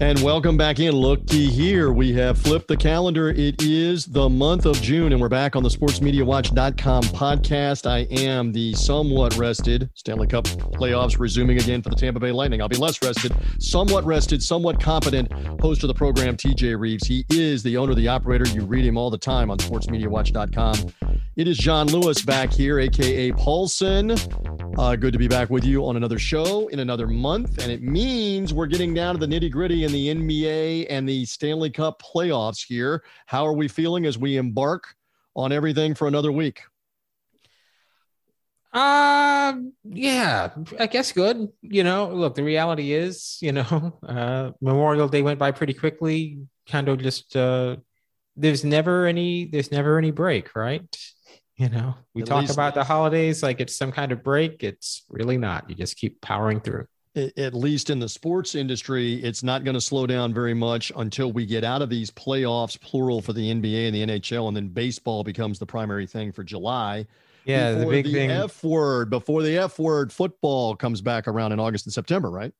And welcome back in. Looky here. We have flipped the calendar. It is the month of June, and we're back on the sportsmediawatch.com podcast. I am the somewhat rested Stanley Cup playoffs resuming again for the Tampa Bay Lightning. I'll be less rested, somewhat rested, somewhat competent host of the program, TJ Reeves. He is the owner, the operator. You read him all the time on sportsmediawatch.com. It is John Lewis back here, aka Paulsen. Uh, good to be back with you on another show in another month. And it means we're getting down to the nitty gritty in the NBA and the Stanley Cup playoffs here. How are we feeling as we embark on everything for another week? Uh, yeah, I guess good. You know, look, the reality is, you know, uh, Memorial Day went by pretty quickly. Kind of just, uh, there's never any, there's never any break, right? You know, we At talk about the holidays like it's some kind of break. It's really not. You just keep powering through. At least in the sports industry, it's not going to slow down very much until we get out of these playoffs, plural for the NBA and the NHL, and then baseball becomes the primary thing for July. Yeah, the big the thing. F word before the F word football comes back around in August and September, right?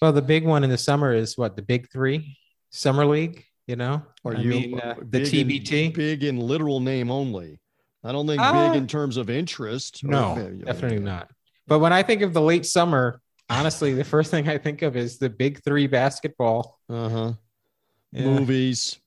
Well, the big one in the summer is what the big three summer league. You know, are I you mean, uh, the TBT? In, big in literal name only. I don't think uh, big in terms of interest. No, or, definitely not. But when I think of the late summer, honestly, the first thing I think of is the big three basketball. Uh huh. Yeah. Movies,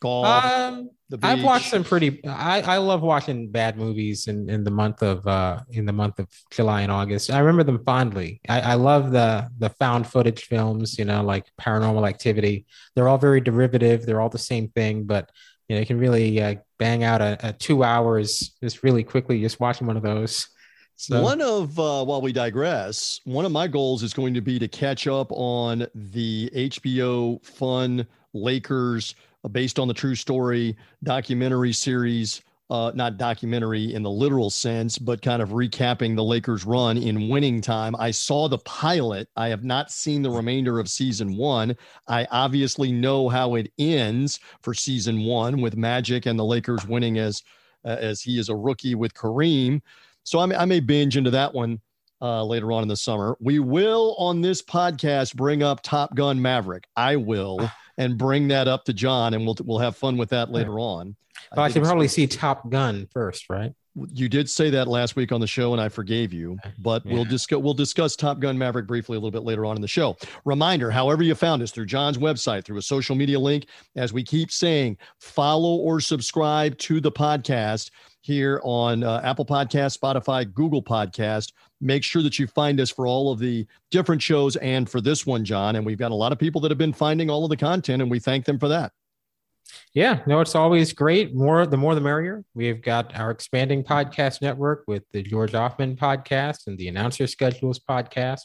golf. Um, I've watched some pretty. I, I love watching bad movies in, in the month of uh in the month of July and August. I remember them fondly. I, I love the the found footage films. You know, like Paranormal Activity. They're all very derivative. They're all the same thing, but you know, you can really uh, bang out a, a, two hours just really quickly just watching one of those. So one of uh, while we digress, one of my goals is going to be to catch up on the HBO fun Lakers uh, based on the true story documentary series uh, not documentary in the literal sense, but kind of recapping the Lakers' run in winning time. I saw the pilot. I have not seen the remainder of season one. I obviously know how it ends for season one with Magic and the Lakers winning as uh, as he is a rookie with Kareem. So I may, I may binge into that one uh, later on in the summer. We will on this podcast bring up Top Gun Maverick. I will and bring that up to John, and we'll we'll have fun with that later on. Well, I, I should probably see Top Gun first, right? You did say that last week on the show, and I forgave you. But yeah. we'll discuss we'll discuss Top Gun Maverick briefly a little bit later on in the show. Reminder: however you found us through John's website, through a social media link, as we keep saying, follow or subscribe to the podcast here on uh, Apple Podcast, Spotify, Google Podcast. Make sure that you find us for all of the different shows and for this one, John. And we've got a lot of people that have been finding all of the content, and we thank them for that. Yeah, no, it's always great. More, the more the merrier. We've got our expanding podcast network with the George Ofman podcast and the Announcer Schedules podcast.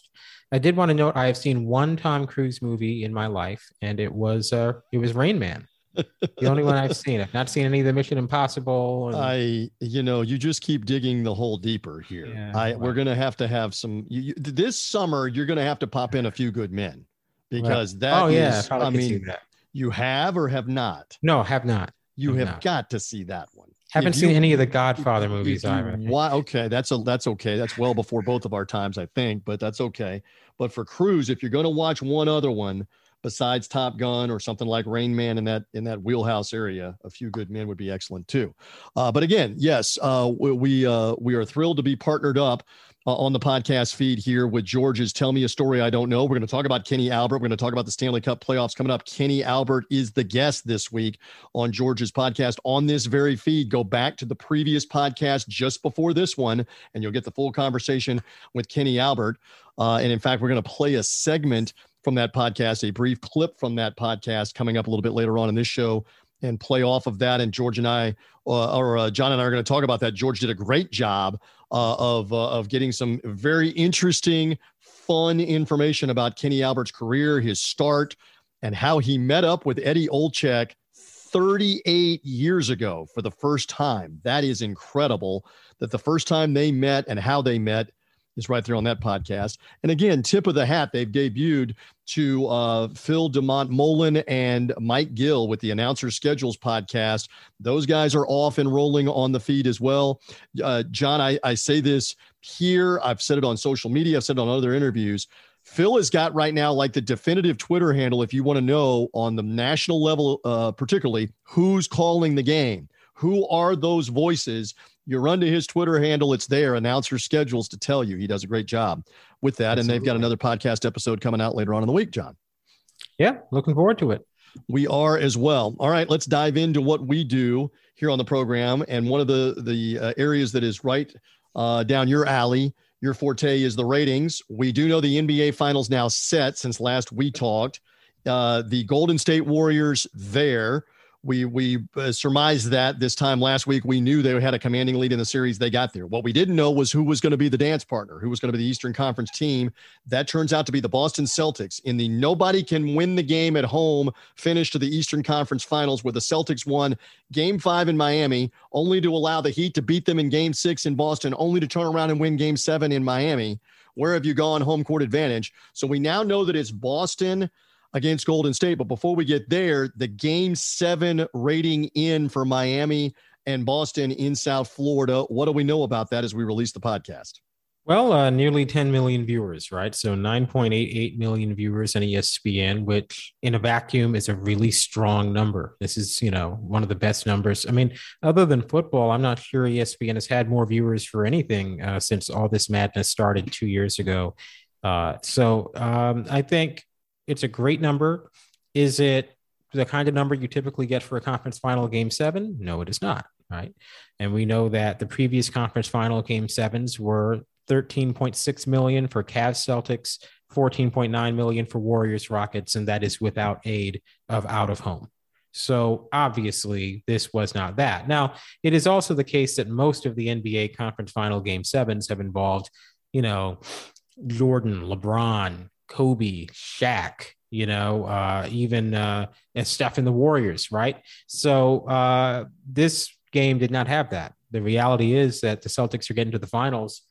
I did want to note I have seen one Tom Cruise movie in my life, and it was uh, it was Rain Man. the only one I've seen. I've not seen any of the Mission Impossible. I, you know, you just keep digging the hole deeper here. Yeah, I, we're gonna have to have some. You, you, this summer, you're gonna have to pop in a few good men because right. that oh, yeah, is, I mean, you have or have not? No, have not. You have, have not. got to see that one. Haven't seen any of the Godfather movies either. Why? Okay, that's a that's okay. That's well before both of our times, I think, but that's okay. But for Cruise, if you're going to watch one other one besides Top Gun or something like Rain Man in that in that wheelhouse area, a few good men would be excellent too. Uh, but again, yes, uh, we we, uh, we are thrilled to be partnered up uh, on the podcast feed here with George's Tell Me a Story I Don't Know. We're going to talk about Kenny Albert. We're going to talk about the Stanley Cup playoffs coming up. Kenny Albert is the guest this week on George's podcast on this very feed. Go back to the previous podcast just before this one, and you'll get the full conversation with Kenny Albert. Uh, and in fact, we're going to play a segment from that podcast, a brief clip from that podcast coming up a little bit later on in this show and play off of that. And George and I, uh, or uh, John and I, are going to talk about that. George did a great job uh, of uh, of getting some very interesting, fun information about Kenny Albert's career, his start, and how he met up with Eddie Olczyk 38 years ago for the first time. That is incredible. That the first time they met and how they met is right there on that podcast. And again, tip of the hat, they've debuted to uh, Phil DeMont Mullen and Mike Gill with the Announcer Schedules podcast. Those guys are off and rolling on the feed as well. Uh, John, I, I say this here, I've said it on social media, I've said it on other interviews. Phil has got right now like the definitive Twitter handle if you want to know on the national level, uh, particularly who's calling the game. Who are those voices? You run to his Twitter handle, it's there, announcer schedules to tell you. He does a great job with that. Absolutely. And they've got another podcast episode coming out later on in the week, John. Yeah, looking forward to it. We are as well. All right, let's dive into what we do here on the program. And one of the the uh, areas that is right uh, down your alley, your forte is the ratings. We do know the NBA Finals now set since last we talked. Uh, the Golden State Warriors there we we uh, surmised that this time last week. We knew they had a commanding lead in the series. They got there. What we didn't know was who was going to be the dance partner, who was going to be the Eastern Conference team. That turns out to be the Boston Celtics in the nobody can win the game at home finish to the Eastern Conference Finals, where the Celtics won Game Five in Miami, only to allow the Heat to beat them in Game Six in Boston, only to turn around and win Game Seven in Miami. Where have you gone? Home court advantage. So we now know that it's Boston against Golden State. But before we get there, the game seven rating in for Miami and Boston in South Florida. What do we know about that as we release the podcast? Well, uh, nearly 10 million viewers, right? So 9.88 million viewers on ESPN, which in a vacuum is a really strong number. This is, you know, one of the best numbers. I mean, other than football, I'm not sure ESPN has had more viewers for anything uh, since all this madness started two years ago. Uh, so um, I think it's a great number. Is it the kind of number you typically get for a conference final game seven? No, it is not. Right. And we know that the previous conference final game sevens were 13.6 million for Cavs Celtics, 14.9 million for Warriors Rockets, and that is without aid of out of home. So obviously, this was not that. Now, it is also the case that most of the NBA conference final game sevens have involved, you know, Jordan, LeBron, Kobe, Shaq, you know, uh, even uh, and Steph and the Warriors, right? So uh, this game did not have that. The reality is that the Celtics are getting to the finals.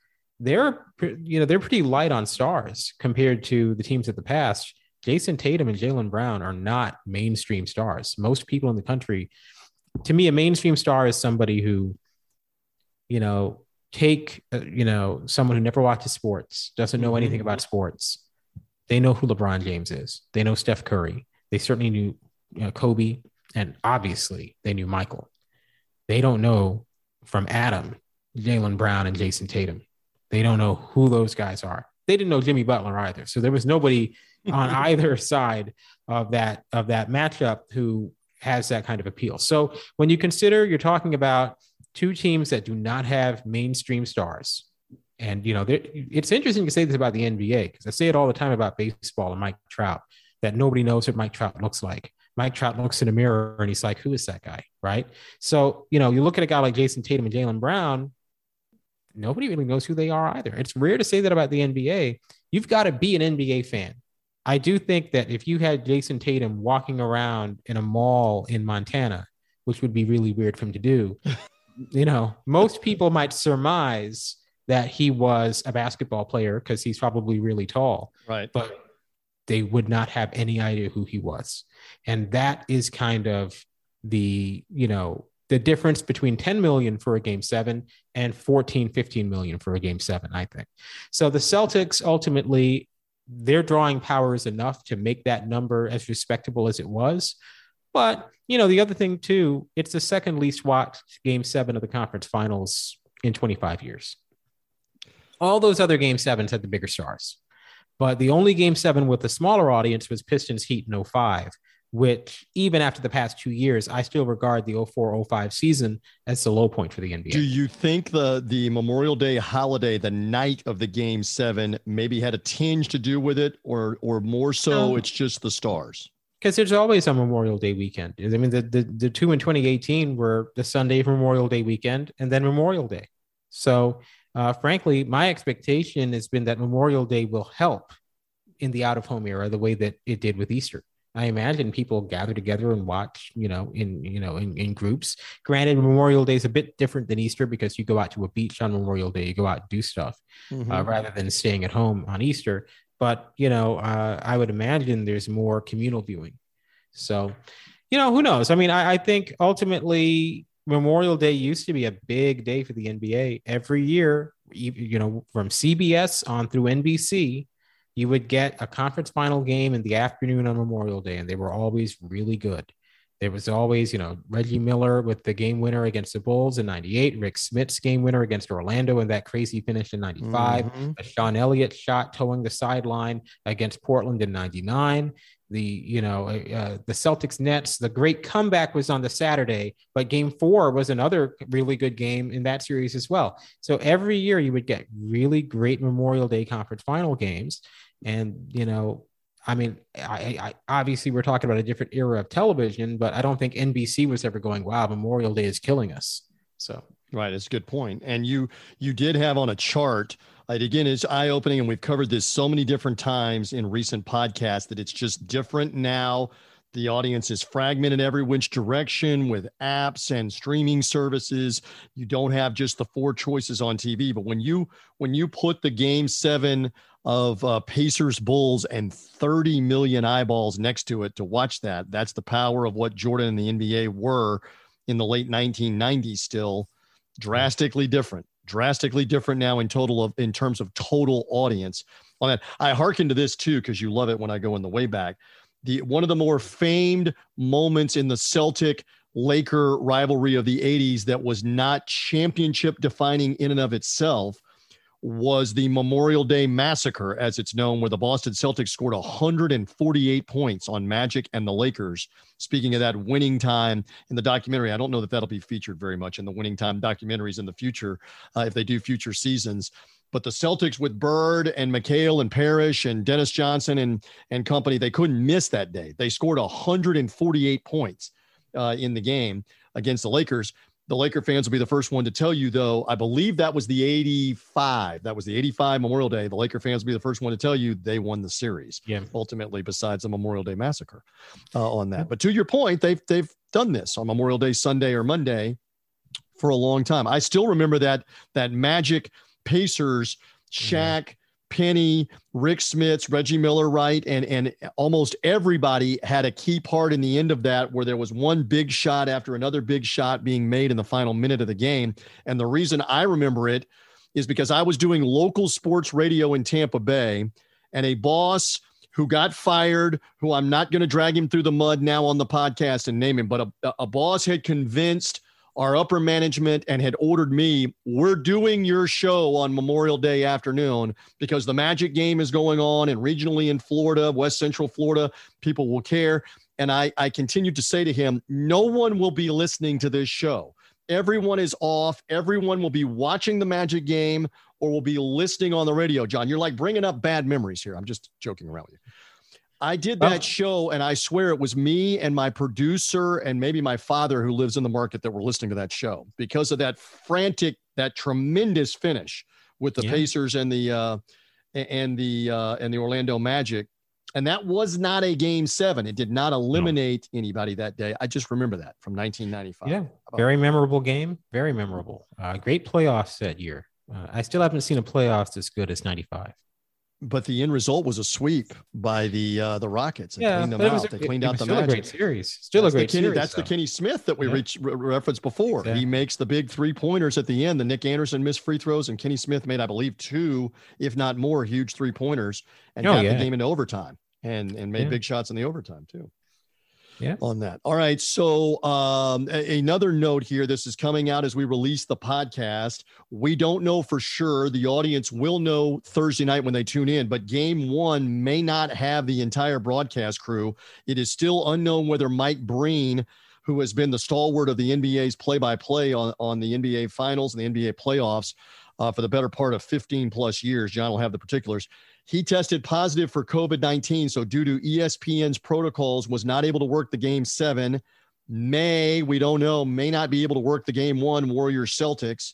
They're, you know, they're pretty light on stars compared to the teams of the past. Jayson Tatum and Jaylen Brown are not mainstream stars. Most people in the country, to me, a mainstream star is somebody who, you know, take, uh, you know, someone who never watches sports, doesn't know anything mm-hmm. about sports, they know who LeBron James is. They know Steph Curry. They certainly knew you know, Kobe, and obviously they knew Michael. They don't know from Adam, Jaylen Brown, and Jayson Tatum. They don't know who those guys are. They didn't know Jimmy Butler either. So there was nobody on either side of that of that matchup who has that kind of appeal. So when you consider you're talking about two teams that do not have mainstream stars, and you know, it's interesting to say this about the NBA because I say it all the time about baseball and Mike Trout that nobody knows what Mike Trout looks like. Mike Trout looks in the mirror and he's like, "Who is that guy?" Right? So you know, you look at a guy like Jayson Tatum and Jaylen Brown. Nobody really knows who they are either. It's rare to say that about the NBA. You've got to be an NBA fan. I do think that if you had Jayson Tatum walking around in a mall in Montana, which would be really weird for him to do, you know, most people might surmise that he was a basketball player because he's probably really tall. Right. But they would not have any idea who he was. And that is kind of the, you know, the difference between 10 million for a game seven and 14, 15 million for a game seven, I think. So the Celtics ultimately, their drawing power is enough to make that number as respectable as it was. But, you know, the other thing too, it's the second least watched game seven of the conference finals in 25 years. All those other game sevens had the bigger stars. But the only game seven with a smaller audience was Pistons Heat in 05, which even after the past two years, I still regard the 04 05 season as the low point for the NBA. Do you think the the Memorial Day holiday, the night of the game seven, maybe had a tinge to do with it, or or more so it's just the stars? Because there's always a Memorial Day weekend. I mean, the, the the two in 2018 were the Sunday Memorial Day weekend and then Memorial Day. So uh, frankly, my expectation has been that Memorial Day will help in the out of home era the way that it did with Easter. I imagine people gather together and watch, you know, in you know in, in groups. Granted, Memorial Day is a bit different than Easter because you go out to a beach on Memorial Day, you go out and do stuff mm-hmm. uh, rather than staying at home on Easter. But you know, uh, I would imagine there's more communal viewing. So, you know, who knows? I mean, I, I think ultimately Memorial Day used to be a big day for the NBA. Every year, you know, from CBS on through NBC, you would get a conference final game in the afternoon on Memorial Day, and they were always really good. There was always, you know, Reggie Miller with the game winner against the Bulls in 98, Rick Smits' game winner against Orlando in that crazy finish in 95, mm-hmm. a Sean Elliott shot toeing the sideline against Portland in 99. The, you know, uh, the Celtics Nets, the great comeback was on the Saturday, but game four was another really good game in that series as well. So every year you would get really great Memorial Day conference final games. And, you know, I mean, I, I, obviously we're talking about a different era of television, but I don't think NBC was ever going, "Wow, Memorial Day is killing us." So right, it's a good point. And you you did have on a chart. It again is eye opening, and we've covered this so many different times in recent podcasts that it's just different now. The audience is fragmented every which direction with apps and streaming services. You don't have just the four choices on TV, but when you when you put the game seven of uh, Pacers Bulls and 30 million eyeballs next to it to watch that. That's the power of what Jordan and the NBA were in the late 1990s still drastically different drastically different now in total of in terms of total audience. Oh, On that i hearken to this too because you love it when i go in the way back. The one of the more famed moments in the celtic laker rivalry of the 80s that was not championship defining in and of itself was the Memorial Day Massacre, as it's known, where the Boston Celtics scored 148 points on Magic and the Lakers. Speaking of that winning time in the documentary, I don't know that that'll be featured very much in the winning time documentaries in the future uh, if they do future seasons. But the Celtics with Bird and McHale and Parish and Dennis Johnson and, and company, they couldn't miss that day. They scored 148 points uh, in the game against the Lakers. The Laker fans will be the first one to tell you, though. I believe that was the 85. That was the 85 Memorial Day. The Laker fans will be the first one to tell you they won the series. Yeah. Ultimately, besides the Memorial Day massacre uh, on that. But to your point, they've they've done this on Memorial Day, Sunday, or Monday for a long time. I still remember that that Magic Pacers Shaq Penny, Rick Smits, Reggie Miller, right, and and almost everybody had a key part in the end of that, where there was one big shot after another big shot being made in the final minute of the game. And the reason I remember it is because I was doing local sports radio in Tampa Bay, and a boss who got fired, who I'm not going to drag him through the mud now on the podcast and name him, but a, a boss had convinced our upper management and had ordered me, we're doing your show on Memorial Day afternoon because the Magic game is going on and regionally in Florida, West Central Florida, people will care. And I, I continued to say to him, no one will be listening to this show. Everyone is off. Everyone will be watching the Magic game or will be listening on the radio. John, you're like bringing up bad memories here. I'm just joking around with you. I did that oh. show, and I swear it was me and my producer and maybe my father who lives in the market that were listening to that show because of that frantic, that tremendous finish with the yeah. Pacers and the uh, and the uh, and the Orlando Magic. And that was not a game seven. It did not eliminate no. anybody that day. I just remember that from 1995. Yeah, very memorable game. Very memorable. Uh, great playoffs that year. Uh, I still haven't seen a playoffs as good as 95 but the end result was a sweep by the uh, the Rockets. They yeah, cleaned them out. A, they cleaned out the still magic. Series. Still that's a great Kenny, series. That's though. the Kenny Smith that we yeah. reached, re- referenced before. Exactly. He makes the big three pointers at the end. The Nick Anderson missed free throws, and Kenny Smith made, I believe, two, if not more, huge three pointers, and oh, got yeah. the game into overtime, and and made yeah. big shots in the overtime too yeah. on that. All right. So um, a- another note here. This is coming out as we release the podcast. We don't know for sure. The audience will know Thursday night when they tune in, but game one may not have the entire broadcast crew. It is still unknown whether Mike Breen, who has been the stalwart of the NBA's play-by-play on, on the NBA finals and the NBA playoffs uh, for the better part of 15 plus years. John will have the particulars he tested positive for COVID 19. So, due to ESPN's protocols, was not able to work the game seven. May, we don't know, may not be able to work the game one, Warriors Celtics.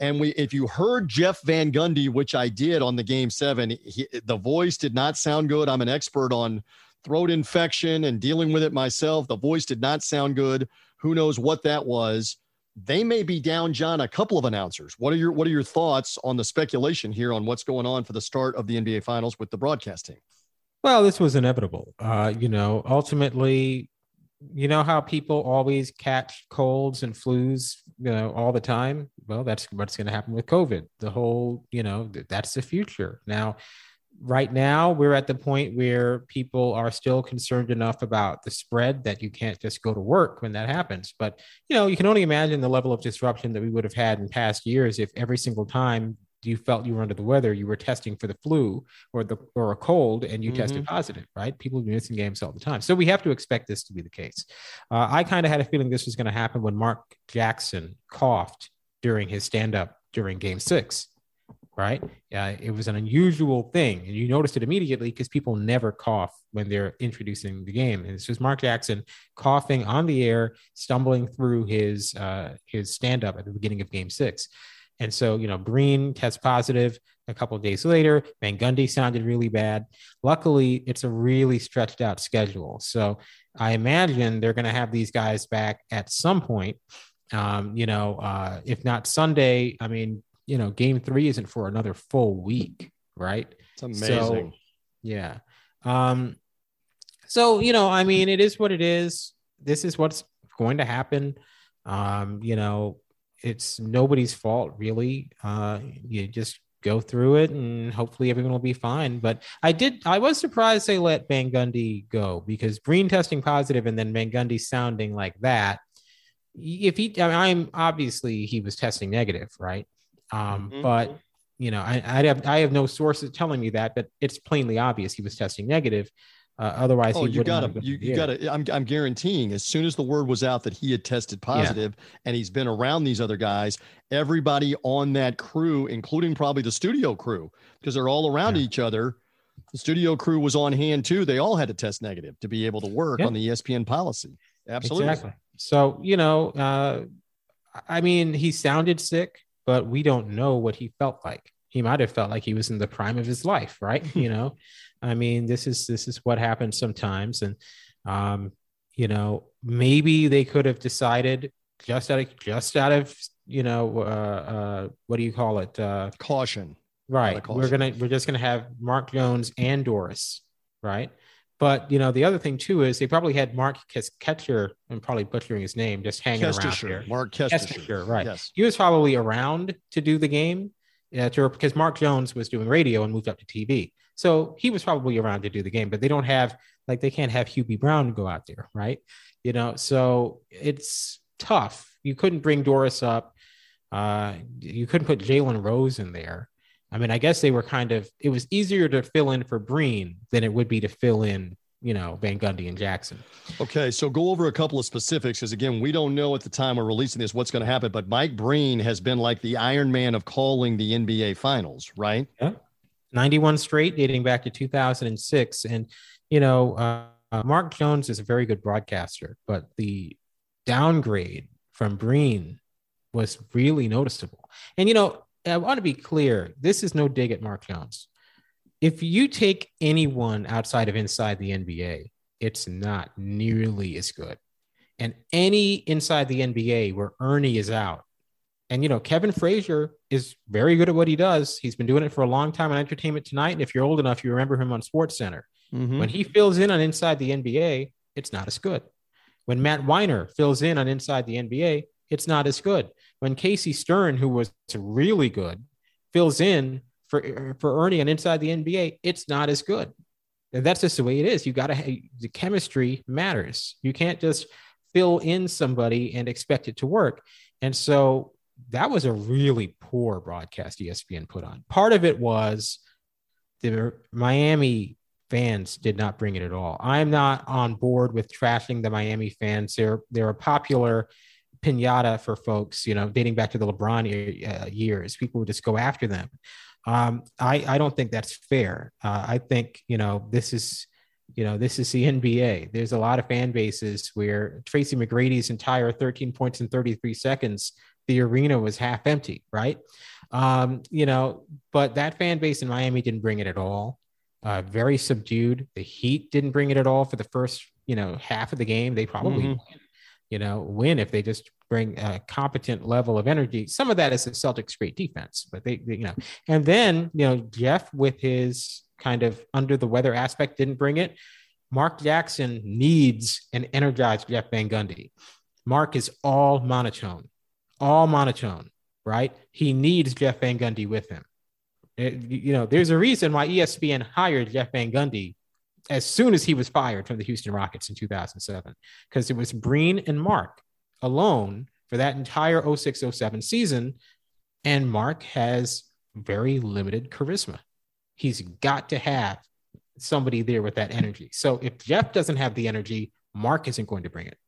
And we, if you heard Jeff Van Gundy, which I did on the game seven, he, the voice did not sound good. I'm an expert on throat infection and dealing with it myself. The voice did not sound good. Who knows what that was? They may be down, John, a couple of announcers. What are your what are your thoughts on the speculation here on what's going on for the start of the NBA Finals with the broadcasting? Well, this was inevitable. Uh, you know, ultimately, you know how people always catch colds and flus, you know, all the time. Well, that's what's going to happen with COVID. The whole, you know, that's the future. Now, right now we're at the point where people are still concerned enough about the spread that you can't just go to work when that happens. But you know you can only imagine the level of disruption that we would have had in past years if every single time you felt you were under the weather you were testing for the flu or the or a cold and you mm-hmm. tested positive right? People be missing games all the time. So we have to expect this to be the case. Uh, i kind of had a feeling this was going to happen when mark jackson coughed during his stand-up during game six right? Uh, it was an unusual thing, and you noticed it immediately because people never cough when they're introducing the game. And this was Mark Jackson coughing on the air, stumbling through his uh, his stand up at the beginning of Game Six. And so, you know, Breen tests positive a couple days later. Van Gundy sounded really bad. Luckily, it's a really stretched out schedule. So I imagine they're going to have these guys back at some point. Um, you know, uh, if not Sunday, I mean, you know, game three isn't for another full week, right? It's amazing. So, yeah. Um, so, you know, I mean, it is what it is. This is what's going to happen. Um, you know, it's nobody's fault, really. Uh, you just go through it and hopefully everyone will be fine. But I did, I was surprised they let Van Gundy go because Breen testing positive and then Van Gundy sounding like that. If he, I mean, I'm obviously he was testing negative, right? Um, mm-hmm. But you know, I, I have I have no sources telling me that, but it's plainly obvious he was testing negative. Uh, otherwise, oh, you got to you, you got to. I'm I'm guaranteeing as soon as the word was out that he had tested positive yeah. and he's been around these other guys, everybody on that crew, including probably the studio crew, because they're all around yeah. each other. The studio crew was on hand too. They all had to test negative to be able to work yeah. on the ESPN policy. Absolutely. Exactly. So you know, uh, I mean, he sounded sick but we don't know what he felt like. He might have felt like he was in the prime of his life, right? you know, I mean, this is this is what happens sometimes, and um, you know, maybe they could have decided just out of just out of you know, uh, uh, what do you call it? Uh, caution. Right. Caution. We're gonna we're just gonna have Mark Jones and Doris, right? But you know, the other thing too is they probably had Mark Ketcher, I'm probably butchering his name, just hanging around here. Marc Kestecher, right? Yes. He was probably around to do the game, uh, to, because Mark Jones was doing radio and moved up to TV, so he was probably around to do the game. But they don't have like they can't have Hubie Brown go out there, right? You know, so it's tough. You couldn't bring Doris up. Uh, you couldn't put Jalen Rose in there. I mean, I guess they were kind of, it was easier to fill in for Breen than it would be to fill in, you know, Van Gundy and Jackson. Okay. So go over a couple of specifics because, again, we don't know at the time we're releasing this what's going to happen, but Mike Breen has been like the Iron Man of calling the NBA finals, right? Yeah. 91 straight dating back to 2006. And, you know, uh, Mark Jones is a very good broadcaster, but the downgrade from Breen was really noticeable. And, you know, I want to be clear. This is no dig at Mark Jones. If you take anyone outside of inside the NBA, it's not nearly as good. And any inside the NBA where Ernie is out, and you know, Kevin Frazier is very good at what he does. He's been doing it for a long time on Entertainment Tonight. And if you're old enough, you remember him on Sports Center. Mm-hmm. When he fills in on Inside the NBA, it's not as good. When Matt Winer fills in on Inside the NBA, it's not as good. When Casey Stern, who was really good, fills in for for Ernie and inside the NBA, it's not as good. And that's just the way it is. You got to the chemistry matters. You can't just fill in somebody and expect it to work. And so that was a really poor broadcast ESPN put on. Part of it was the Miami fans did not bring it at all. I'm not on board with trashing the Miami fans. They're they're a popular pinata for folks, you know, dating back to the LeBron uh, years. People would just go after them. Um, I, I don't think that's fair. Uh, I think, you know, this is, you know, this is the NBA. There's a lot of fan bases where Tracy McGrady's entire 13 points in 33 seconds, the arena was half empty, right? Um, you know, but that fan base in Miami didn't bring it at all. Uh, very subdued. The Heat didn't bring it at all for the first, you know, half of the game. They probably mm-hmm you know, win if they just bring a competent level of energy. Some of that is the Celtics' great defense, but they, they, you know, and then, you know, Jeff with his kind of under the weather aspect didn't bring it. Mark Jackson needs an energized Jeff Van Gundy. Mark is all monotone, all monotone, right? He needs Jeff Van Gundy with him. It, you know, there's a reason why ESPN hired Jeff Van Gundy as soon as he was fired from the Houston Rockets in 2007, because it was Breen and Mark alone for that entire 06 07 season. And Mark has very limited charisma. He's got to have somebody there with that energy. So if Jeff doesn't have the energy, Mark isn't going to bring it.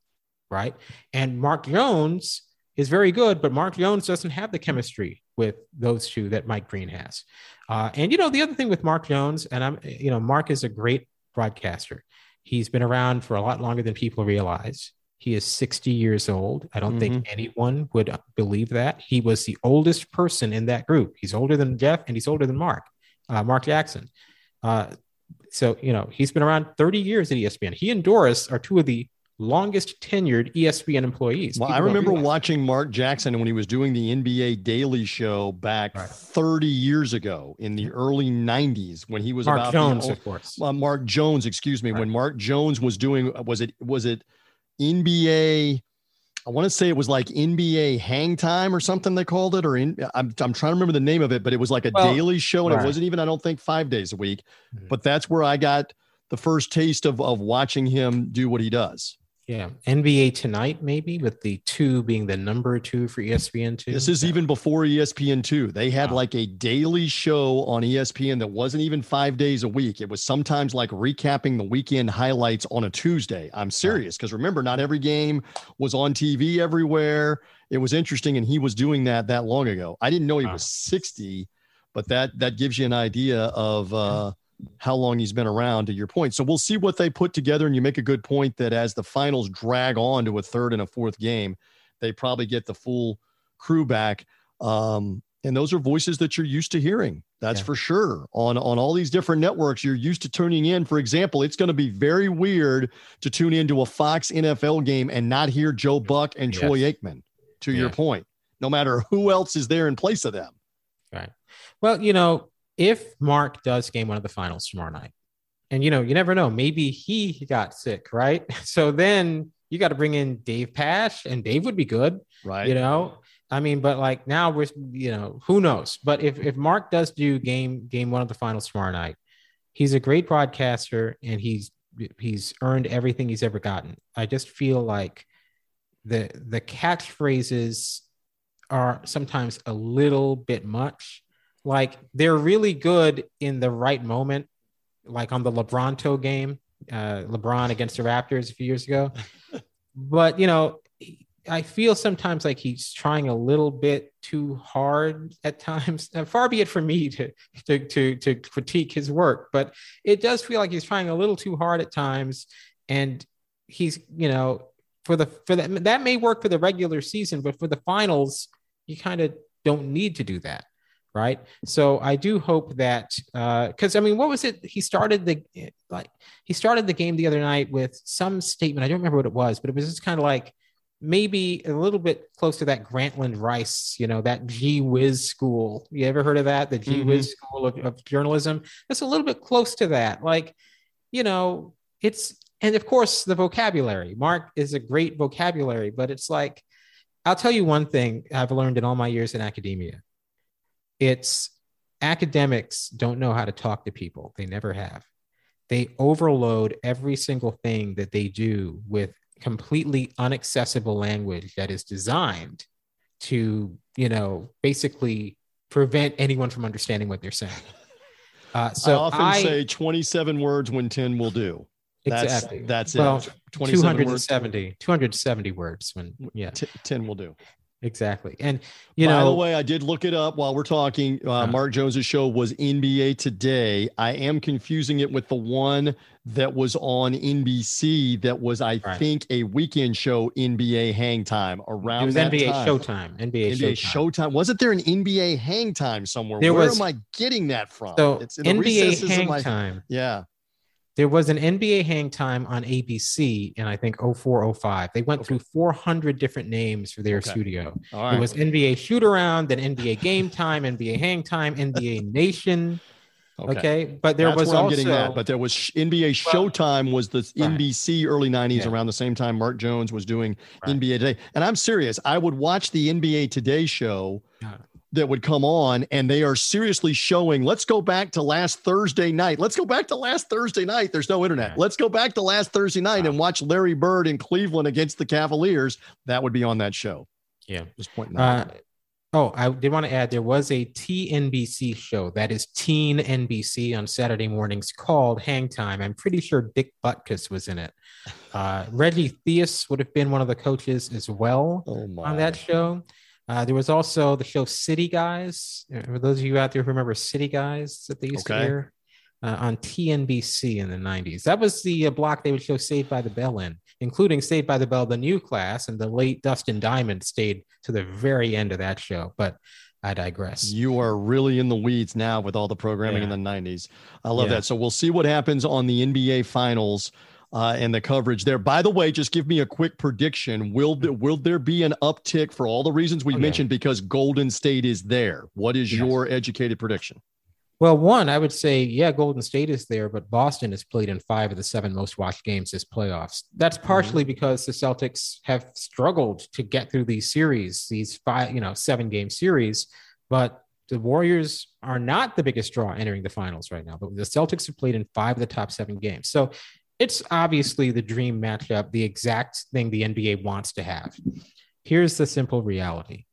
Right. And Mark Jones is very good, but Mark Jones doesn't have the chemistry with those two that Mike Breen has. Uh, and you know, the other thing with Mark Jones, and I'm, you know, Mark is a great broadcaster. He's been around for a lot longer than people realize. He is 60 years old. I don't mm-hmm. think anyone would believe that. He was the oldest person in that group. He's older than Jeff and he's older than Mark, uh, Mark Jackson. Uh, so, you know, he's been around 30 years at ESPN. He and Doris are two of the longest tenured ESPN employees. Well, People I remember watching Mark Jackson when he was doing the NBA Daily Show back right. 30 years ago in the early 90s when he was Mark about Jones, the, of course. Uh, Mark Jones, excuse me, right. when Mark Jones was doing was it was it NBA I want to say it was like NBA Hang Time or something they called it, or in, I'm, I'm trying to remember the name of it, but it was like a well, daily show, and right. it wasn't even I don't think five days a week. Mm-hmm. But that's where I got the first taste of of watching him do what he does. Yeah, NBA Tonight maybe with the two being the number two for ESPN two. This is yeah. even before ESPN two. They had wow. like a daily show on ESPN that wasn't even five days a week. It was sometimes like recapping the weekend highlights on a Tuesday. I'm serious because remember, not every game was on TV everywhere. It was interesting, and he was doing that that long ago. I didn't know he wow. was 60, but that that gives you an idea of. uh how long he's been around to your point. So we'll see what they put together. And you make a good point that as the finals drag on to a third and a fourth game, they probably get the full crew back. Um, and those are voices that you're used to hearing. That's yeah. for sure. On on all these different networks, you're used to tuning in. For example, it's going to be very weird to tune into a Fox NFL game and not hear Joe Buck and yes. Troy Aikman. To yeah. your point, no matter who else is there in place of them. Right. Well, you know, if Mark does game one of the finals tomorrow night, and you know, you never know, maybe he got sick, right? So then you got to bring in Dave Pasch, and Dave would be good, right? You know, I mean, but like now we're, you know, who knows? But if if Mark does do game game one of the finals tomorrow night, he's a great broadcaster, and he's he's earned everything he's ever gotten. I just feel like the the catchphrases are sometimes a little bit much like they're really good in the right moment, like on the LeBronto game, uh, LeBron against the Raptors a few years ago. but you know, I feel sometimes like he's trying a little bit too hard at times. And far be it from me to, to to to critique his work, but it does feel like he's trying a little too hard at times. And he's, you know, for the for that that may work for the regular season, but for the finals, you kind of don't need to do that right? So I do hope that because uh, I mean, what was it? He started the like he started the game the other night with some statement. I don't remember what it was, but it was just kind of like maybe a little bit close to that Grantland Rice, you know, that Gee Whiz school. You ever heard of that? The Gee Whiz mm-hmm. school of, of journalism. It's a little bit close to that. Like, you know, it's and of course the vocabulary. Mark is a great vocabulary, but it's like I'll tell you one thing I've learned in all my years in academia it's academics don't know how to talk to people, they never have. They overload every single thing that they do with completely inaccessible language that is designed to, you know, basically prevent anyone from understanding what they're saying. Uh, so I often I, say 27 words when 10 will do. That's, exactly. That's well, it. 270, words. 270 words when, yeah. T- 10 will do. Exactly. And you By know, the way, I did look it up while we're talking. Uh, uh, Mark Jones's show was NBA Today. I am confusing it with the one that was on NBC. That was, I right. think, a weekend show. NBA Hang Time around. It was NBA time. Showtime. NBA, NBA Showtime. Showtime. Wasn't there an NBA Hang Time somewhere? There Where was, am I getting that from? So it's in NBA Hang my, Time. Yeah. There was an NBA hang time on ABC in I think 0405. They went okay. through 400 different names for their okay. studio. It was NBA shoot around, then NBA game time, NBA hang time, NBA nation. Okay. okay. But there That's was also, I'm getting that. But there was NBA Showtime was the right. NBC early 90s yeah. around the same time Mark Jones was doing right. NBA Today. And I'm serious. I would watch the NBA Today show that would come on and they are seriously showing let's go back to last thursday night. Let's go back to last thursday night. There's no internet. Let's go back to last thursday night wow. and watch larry bird in cleveland against the cavaliers. That would be on that show. Yeah. Just pointing uh, oh i did want to add there was a tnbc show that is teen nbc on saturday mornings called hang time. I'm pretty sure dick butkus was in it. Uh, reggie theus would have been one of the coaches as well oh on that show uh, there was also the show City Guys. Uh, for those of you out there who remember City Guys that they used okay. to air uh, on TNBC in the 90s. That was the uh, block they would show Saved by the Bell in, including Saved by the Bell, the new class, and the late Dustin Diamond stayed to the very end of that show. But I digress. You are really in the weeds now with all the programming yeah. in the 90s. I love yeah. that. So we'll see what happens on the NBA Finals uh, and the coverage there. By the way, just give me a quick prediction. Will there, will there be an uptick for all the reasons we okay. mentioned because Golden State is there? What is yes. your educated prediction? Well, one, I would say, yeah, Golden State is there, but Boston has played in five of the seven most watched games this playoffs. That's mm-hmm. partially mm-hmm. because the Celtics have struggled to get through these series, these five, you know, seven game series. But the Warriors are not the biggest draw entering the finals right now. But the Celtics have played in five of the top seven games. So it's obviously the dream matchup, the exact thing the NBA wants to have. Here's the simple reality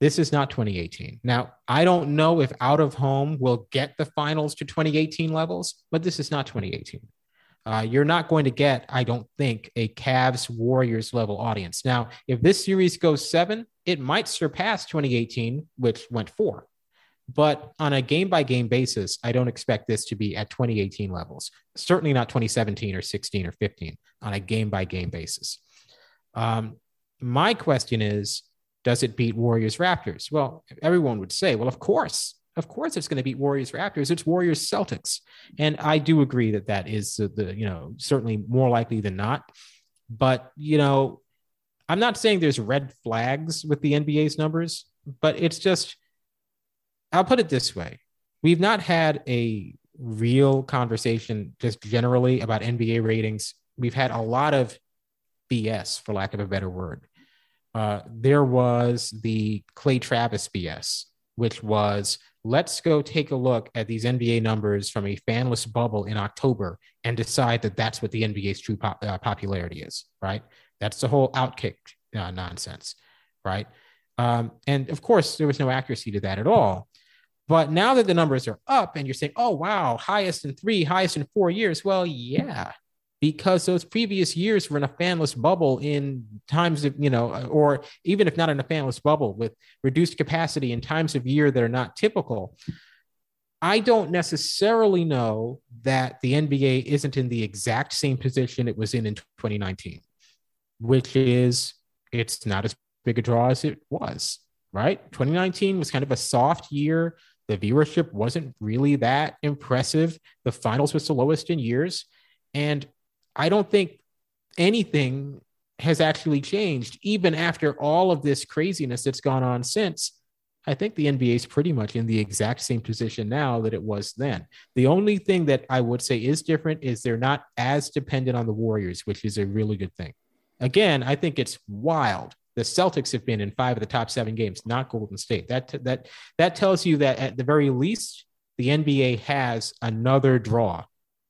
this is not 2018. Now, I don't know if out of home will get the finals to 2018 levels, but this is not 2018. Uh, you're not going to get, I don't think, a Cavs Warriors level audience. Now, if this series goes seven, it might surpass 2018, which went four. But on a game by game basis, I don't expect this to be at 2018 levels. Certainly not 2017 or 16 or 15 on a game by game basis. Um, my question is Does it beat Warriors Raptors? Well, everyone would say, well, of course. Of course, it's going to beat Warriors Raptors. It's Warriors Celtics, and I do agree that that is the, the you know certainly more likely than not. But you know, I'm not saying there's red flags with the NBA's numbers, but it's just I'll put it this way we've not had a real conversation just generally about NBA ratings. We've had a lot of BS, for lack of a better word. Uh, there was the Clay Travis BS, which was let's go take a look at these NBA numbers from a fanless bubble in October and decide that that's what the NBA's true uh, popularity is, right? That's the whole outkick uh, nonsense, right? Um, and of course, there was no accuracy to that at all. But now that the numbers are up and you're saying, oh, wow, highest in three, highest in four years. Well, yeah, because those previous years were in a fanless bubble in times of, you know, or even if not in a fanless bubble with reduced capacity in times of year that are not typical. I don't necessarily know that the NBA isn't in the exact same position it was in in 2019, which is it's not as big a draw as it was, right? 2019 was kind of a soft year the viewership wasn't really that impressive. The finals was the lowest in years. And I don't think anything has actually changed, even after all of this craziness that's gone on since. I think the NBA is pretty much in the exact same position now that it was then. The only thing that I would say is different is they're not as dependent on the Warriors, which is a really good thing. Again, I think it's wild the Celtics have been in five of the top seven games, not Golden State. That that that tells you that at the very least, the NBA has another draw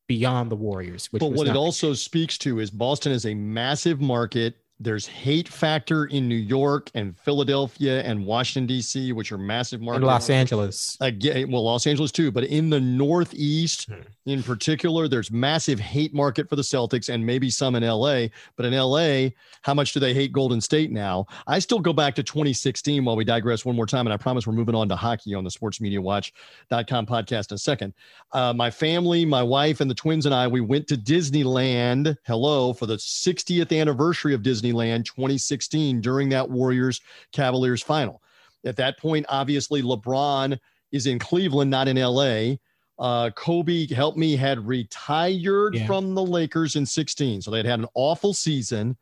beyond the Warriors. but what it also speaks to is Boston is a massive market there's hate factor in New York and Philadelphia and Washington D.C., which are massive markets. And Los Angeles, again, well, Los Angeles too, but in the Northeast hmm. in particular, there's massive hate market for the Celtics and maybe some in L.A. But in L.A., how much do they hate Golden State now? I still go back to 2016 while we digress one more time, and I promise we're moving on to hockey on the SportsMediaWatch.com podcast in a second. Uh, my family, my wife, and the twins and I, we went to Disneyland. Hello for the 60th anniversary of Disney. Disneyland 2016 during that Warriors Cavaliers final. At that point, obviously, LeBron is in Cleveland, not in LA. Uh, Kobe, help me, had retired yeah. from the Lakers in 16. So they had had an awful season.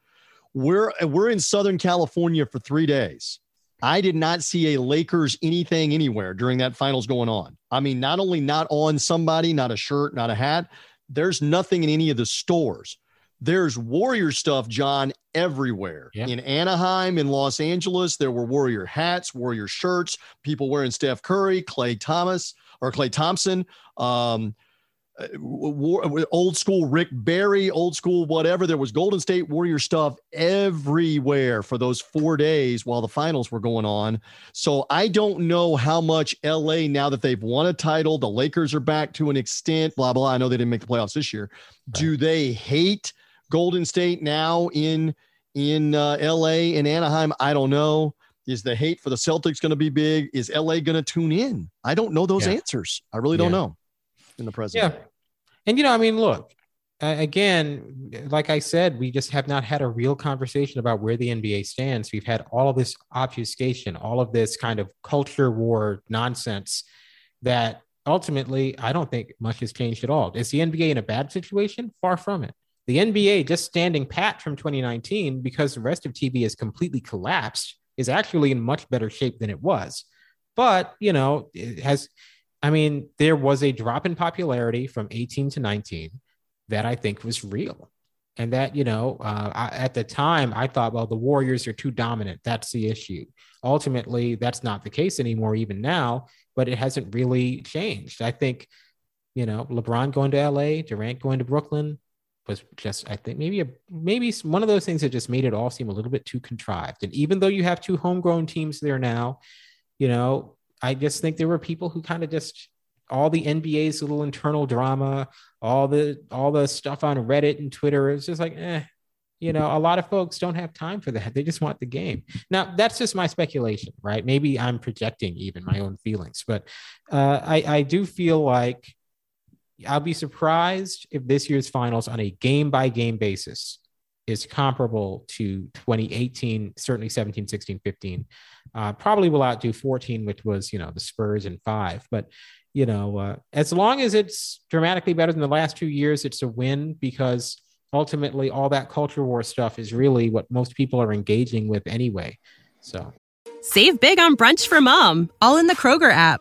We're, we're in Southern California for three days. I did not see a Lakers anything anywhere during that finals going on. I mean, not only not on somebody, not a shirt, not a hat, there's nothing in any of the stores there's Warrior stuff, John, everywhere. Yeah. In Anaheim, in Los Angeles, there were Warrior hats, Warrior shirts, people wearing Steph Curry, Clay Thomas or Klay Thompson. Um, uh, war, old school Rick Barry, old school whatever. There was Golden State Warrior stuff everywhere for those four days while the finals were going on. So I don't know how much LA, now that they've won a title, the Lakers are back to an extent, blah, blah. I know they didn't make the playoffs this year. Right. Do they hate Golden State now in in uh, LA and Anaheim? I don't know. Is the hate for the Celtics going to be big? Is LA going to tune in? I don't know those yeah. answers. I really don't yeah. know in the present. Yeah. And, you know, I mean, look, again, like I said, we just have not had a real conversation about where the NBA stands. We've had all of this obfuscation, all of this kind of culture war nonsense that ultimately I don't think much has changed at all. Is the NBA in a bad situation? Far from it. The NBA just standing pat from 2019 because the rest of TV has completely collapsed is actually in much better shape than it was. But, you know, it has I mean, there was a drop in popularity from 18 to 19 that I think was real. And that, you know, uh, I, at the time, I thought, well, the Warriors are too dominant. That's the issue. Ultimately, that's not the case anymore, even now, but it hasn't really changed. I think, you know, LeBron going to LA, Durant going to Brooklyn was just, I think, maybe a maybe one of those things that just made it all seem a little bit too contrived. And even though you have two homegrown teams there now, you know, I just think there were people who kind of just all the NBA's little internal drama, all the all the stuff on Reddit and Twitter. It's just like, eh, you know, a lot of folks don't have time for that. They just want the game. Now, that's just my speculation, right? Maybe I'm projecting even my own feelings, but uh, I, I do feel like I'll be surprised if this year's finals on a game by game basis is comparable to 2018, certainly 17, 16, 15. Uh, probably will outdo 14, which was, you know, the Spurs and five. But, you know, uh, as long as it's dramatically better than the last two years, it's a win because ultimately all that culture war stuff is really what most people are engaging with anyway. So save big on brunch for mom, all in the Kroger app.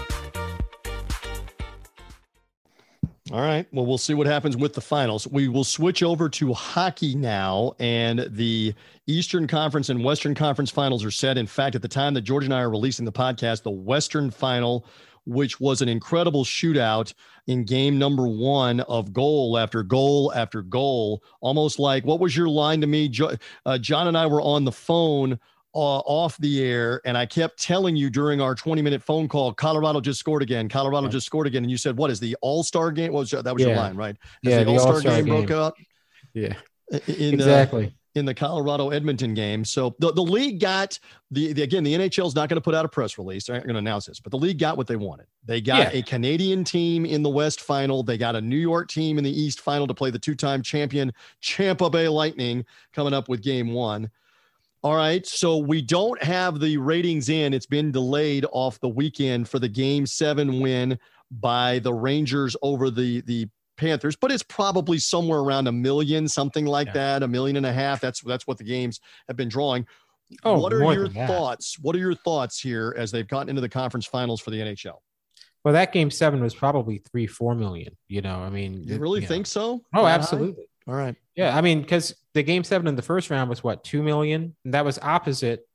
All right. Well, we'll see what happens with the finals. We will switch over to hockey now, and the Eastern Conference and Western Conference finals are set. In fact, at the time that George and I are releasing the podcast, the Western final which was an incredible shootout in game number one of goal after goal after goal. Almost like, what was your line to me? Jo- uh, John and I were on the phone uh, off the air, and I kept telling you during our 20 minute phone call, Colorado just scored again. Colorado yeah. just scored again. And you said, What is the All Star game? What was that was yeah. your line, right? As yeah, the, All Star game, game, broke out. Yeah. In, exactly. Uh, in the Colorado Edmonton game. So the, the league got the, the again, the NHL is not going to put out a press release. They're not going to announce this, but the league got what they wanted. They got yeah. a Canadian team in the West final. They got a New York team in the East final to play the two time champion Tampa Bay Lightning coming up with game one. All right. So we don't have the ratings in. It's been delayed off the weekend for the game seven win by the Rangers over the, the Panthers, but it's probably somewhere around a million, something like yeah. that, a million and a half. That's that's what the games have been drawing. Oh, what are your thoughts? What are your thoughts here as they've gotten into the conference finals for the NHL? Well, that game seven was probably three, four million. You know, I mean, you really you think know. so? Oh, absolutely. All right. Yeah, I mean, because the game seven in the first round was what two million, and that was opposite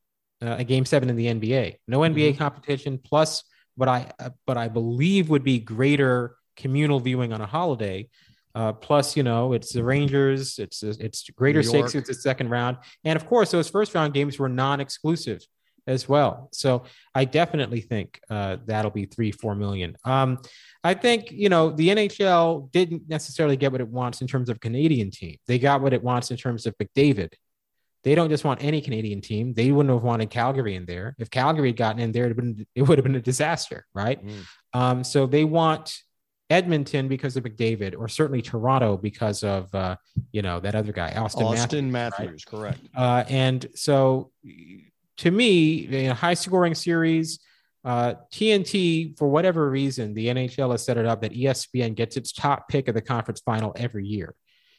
uh, a game seven in the NBA. No NBA mm-hmm. competition, plus what I uh, but I believe would be greater communal viewing on a holiday. Uh, plus, you know, it's the Rangers, it's it's greater stakes, it's the second round, and of course, those first round games were non-exclusive as well. So I definitely think uh, that'll be three, four million. Um, I think you know the NHL didn't necessarily get what it wants in terms of Canadian team. They got what it wants in terms of McDavid. They don't just want any Canadian team. They wouldn't have wanted Calgary in there. If Calgary had gotten in there, it would have been, it would have been a disaster, right? Mm. Um, so they want Edmonton because of McDavid, or certainly Toronto because of uh, you know that other guy, Auston, Auston Matthews, Matthews right? correct. Uh, and so to me, a high scoring series. Uh, TNT, for whatever reason, the NHL has set it up that ESPN gets its top pick of the conference final every year.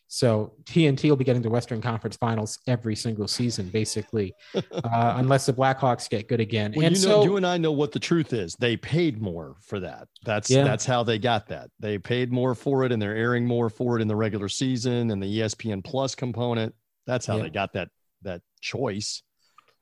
So TNT will be getting the Western Conference Finals every single season, basically, uh, unless the Blackhawks get good again. Well, and you know, so, you and I know what the truth is. They paid more for that. That's yeah. that's how they got that. They paid more for it, and they're airing more for it in the regular season and the ESPN Plus component. That's how yeah. they got that that choice.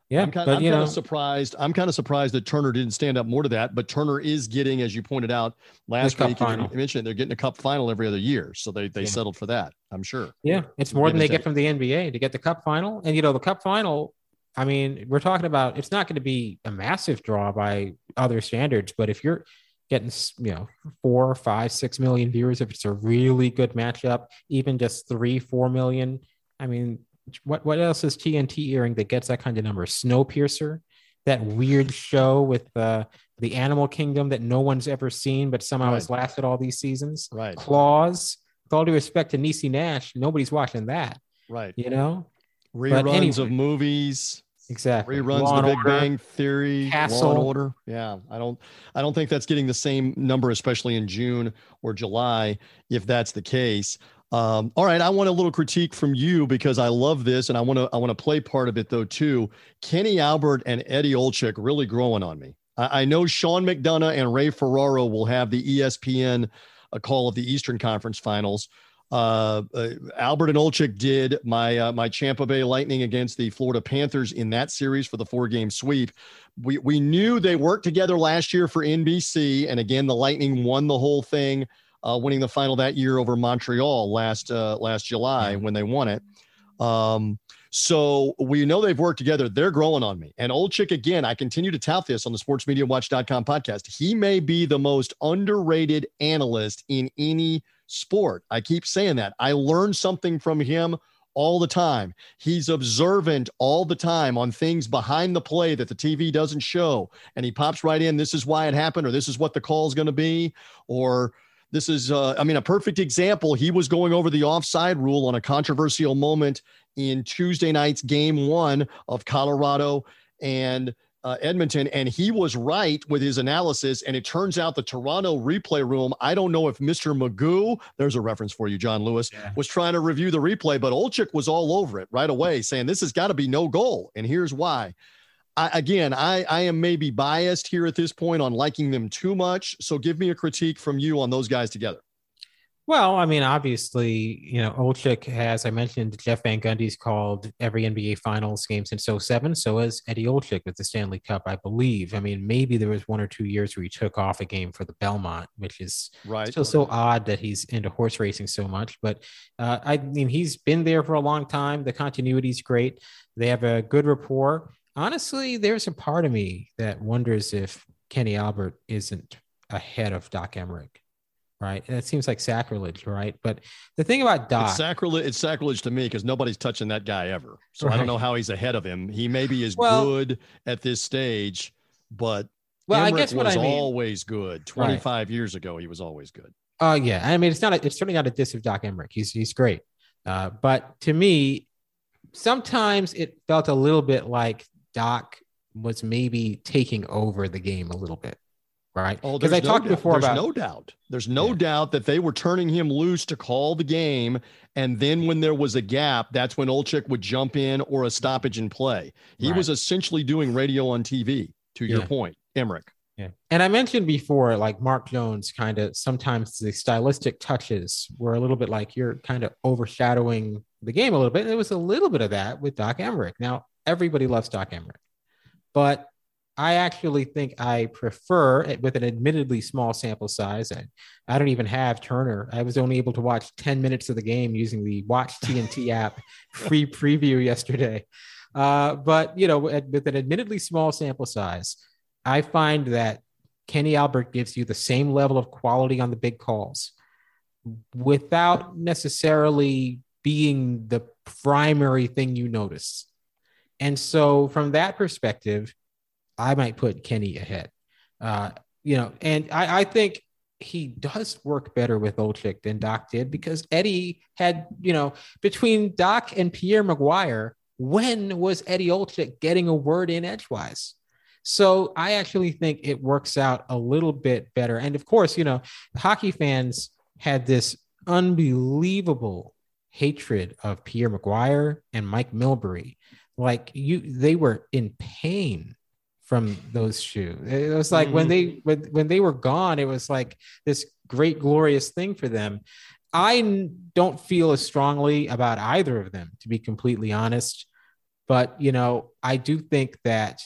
Yeah, I'm kind, but, I'm kind of surprised. I'm kind of surprised that Turner didn't stand up more to that. But Turner is getting, as you pointed out last week, you mentioned they're getting a cup final every other year, so they they yeah. settled for that. I'm sure. Yeah, it's more than they get from the NBA to get the cup final, and you know the cup final. I mean, we're talking about it's not going to be a massive draw by other standards, but if you're getting you know four, five, six million viewers, if it's a really good matchup, even just three, four million, I mean, what what else is TNT airing that gets that kind of number? Snowpiercer, that weird show with uh, the Animal Kingdom that no one's ever seen, but somehow right. has lasted all these seasons. Right. Claws. With all due respect to Niecy Nash, nobody's watching that. Right. You know. Reruns anyway, of movies. Exactly. Reruns Law the Big Order, Bang Theory, Castle. Law and Order. Yeah, I don't, I don't think that's getting the same number, especially in June or July, if that's the case. Um, all right, I want a little critique from you because I love this, and I want to I want to play part of it though too. Kenny Albert and Eddie Olczyk really growing on me. I, I know Sean McDonough and Ray Ferraro will have the ESPN a call of the Eastern Conference Finals. Uh, uh, Albert and Olczyk did my uh, my Tampa Bay Lightning against the Florida Panthers in that series for the four game sweep. We we knew they worked together last year for NBC, and again the Lightning won the whole thing uh, winning the final that year over Montreal last uh, last July when they won it. Um, so we know they've worked together. They're growing on me. And Olczyk again, I continue to tout this on the sportsmediawatch.com podcast. He may be the most underrated analyst in any sport. I keep saying that. I learn something from him all the time. He's observant all the time on things behind the play that the TV doesn't show. And he pops right in. This is why it happened, or this is what the call is going to be, or this is, uh, I mean, a perfect example. He was going over the offside rule on a controversial moment in Tuesday night's game one of Colorado and uh, Edmonton, and he was right with his analysis. And it turns out the Toronto replay room, I don't know if Mr. Magoo, there's a reference for you, John Lewis, yeah. was trying to review the replay, but Olczyk was all over it right away, saying this has got to be no goal. And here's why. I, again, I, I am maybe biased here at this point on liking them too much. So give me a critique from you on those guys together. Well, I mean, obviously, you know, Olczyk has, I mentioned, Jeff Van Gundy's called every NBA Finals game since 07. So has Eddie Olczyk with the Stanley Cup, I believe. I mean, maybe there was one or two years where he took off a game for the Belmont, which is right. still so odd that he's into horse racing so much. But uh, I mean, he's been there for a long time. The continuity is great. They have a good rapport honestly, there's a part of me that wonders if Kenny Albert isn't ahead of Doc Emrick. Right. And it seems like sacrilege, right? But the thing about Doc it's sacrilege, it's sacrilege to me because nobody's touching that guy ever. So right. I don't know how he's ahead of him. He maybe is well, good at this stage, but well, Emrick I guess what was I mean, always good. 25 right. years ago, he was always good. Oh, uh, yeah. I mean, it's not, a, it's certainly not a diss of Doc Emrick. He's, he's great. Uh, but to me, sometimes it felt a little bit like Doc was maybe taking over the game a little bit, right? Oh, because I no talked doubt. before there's about no doubt. There's no yeah. doubt that they were turning him loose to call the game, and then when there was a gap, that's when Olczyk would jump in or a stoppage in play. He right. was essentially doing radio on TV. To your point, Emrick. Yeah. And I mentioned before, like Mark Jones, kind of sometimes the stylistic touches were a little bit like you're kind of overshadowing the game a little bit. And it was a little bit of that with Doc Emrick. Now, everybody loves Doc Emrick, but I actually think I prefer with an admittedly small sample size. And I don't even have Turner. I was only able to watch 10 minutes of the game using the Watch TNT app free preview yesterday. Uh, but, you know, with an admittedly small sample size, I find that Kenny Albert gives you the same level of quality on the big calls without necessarily being the primary thing you notice. And so, from that perspective, I might put Kenny ahead. Uh, you know, and I, I think he does work better with Olczyk than Doc did because Eddie had, you know, between Doc and Pierre McGuire, when was Eddie Olczyk getting a word in edgewise? So I actually think it works out a little bit better. And of course, you know, hockey fans had this unbelievable hatred of Pierre McGuire and Mike Milbury. Like you, they were in pain from those shoes. It was like mm-hmm. when they when, when they were gone, it was like this great glorious thing for them. I don't feel as strongly about either of them, to be completely honest. But you know, I do think that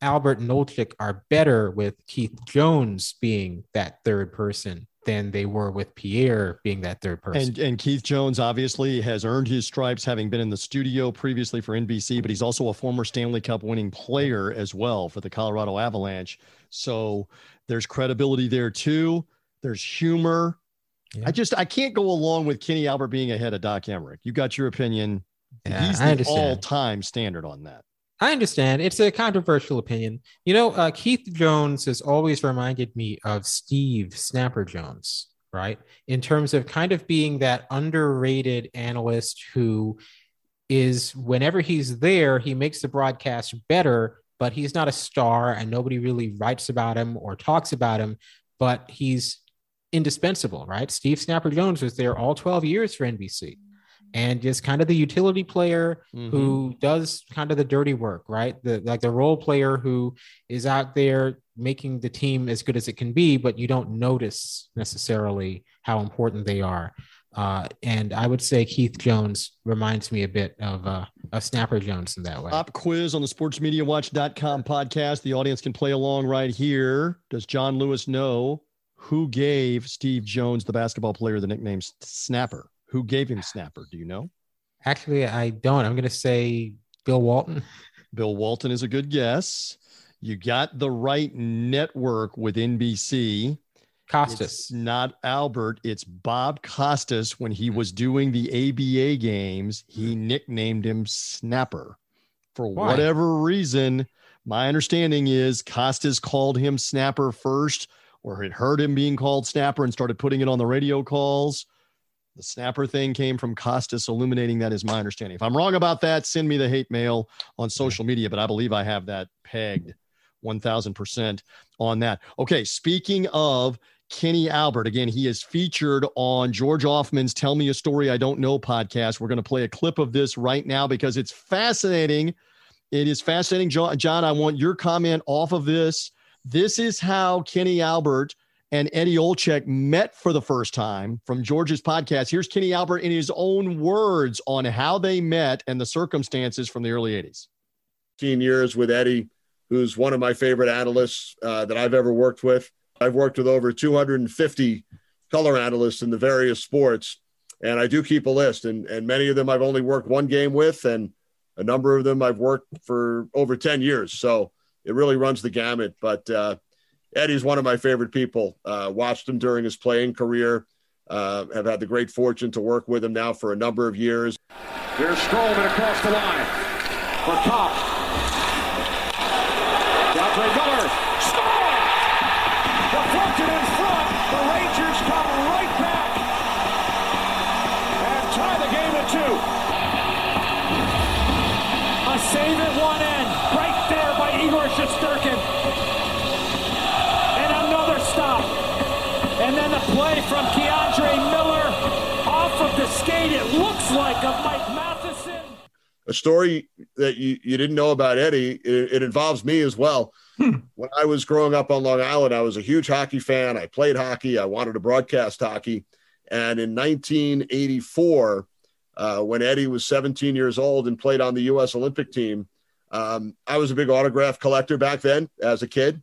Albert and Olczyk are better with Keith Jones being that third person than they were with Pierre being that third person. And, and Keith Jones obviously has earned his stripes having been in the studio previously for NBC, but he's also a former Stanley Cup winning player as well for the Colorado Avalanche. So there's credibility there too. There's humor. Yeah. I just I can't go along with Kenny Albert being ahead of Doc Emrick. You got your opinion. Yeah, he's the all-time standard on that. I understand. It's a controversial opinion. You know, uh, Keith Jones has always reminded me of Steve Snapper Jones, right? In terms of kind of being that underrated analyst who is, whenever he's there, he makes the broadcast better, but he's not a star and nobody really writes about him or talks about him, but he's indispensable, right? Steve Snapper Jones was there all 12 years for NBC and just kind of the utility player mm-hmm. who does kind of the dirty work, right? The like the role player who is out there making the team as good as it can be, but you don't notice necessarily how important they are. Uh, and I would say Keith Jones reminds me a bit of uh, of Snapper Jones in that way. Pop quiz on the sportsmediawatch.com podcast. The audience can play along right here. Does John Lewis know who gave Steve Jones, the basketball player, the nickname Snapper? Who gave him Snapper? Do you know? Actually, I don't. I'm going to say Bill Walton. Bill Walton is a good guess. You got the right network with NBC. Costas. It's not Albert. It's Bob Costas. When he was doing the ABA games, he nicknamed him Snapper. For Why? whatever reason, my understanding is Costas called him Snapper first, or had heard him being called Snapper and started putting it on the radio calls. The snapper thing came from Costas illuminating that is my understanding. If I'm wrong about that, send me the hate mail on social media, but I believe I have that pegged 1000% on that. Okay, speaking of Kenny Albert, again, he is featured on George Ofman's Tell Me a Story I Don't Know podcast. We're going to play a clip of this right now because it's fascinating. It is fascinating. John, John I want your comment off of this. This is how Kenny Albert and Eddie Olczyk met for the first time from George's podcast. Here's Kenny Albert in his own words on how they met and the circumstances from the early 80s. 15 years with Eddie, who's one of my favorite analysts uh, that I've ever worked with. I've worked with over 250 color analysts in the various sports, and I do keep a list. And, and many of them I've only worked one game with, and a number of them I've worked for over 10 years. So it really runs the gamut. But uh, Eddie's one of my favorite people. Uh, watched him during his playing career. Uh, have had the great fortune to work with him now for a number of years. Here's Strowman across the line for Kopp. Andre Miller score! Deflected in front. The Rangers come right back and tie the game at two. A save at one end, right there by Igor Shesterkin. And then the play from K'Andre Miller off of the skate. It looks like a Mike Matheson. A story that you, you didn't know about Eddie, it, it involves me as well. Hmm. When I was growing up on Long Island, I was a huge hockey fan. I played hockey. I wanted to broadcast hockey. And in 1984, uh, when Eddie was 17 years old and played on the U.S. Olympic team, um, I was a big autograph collector back then as a kid.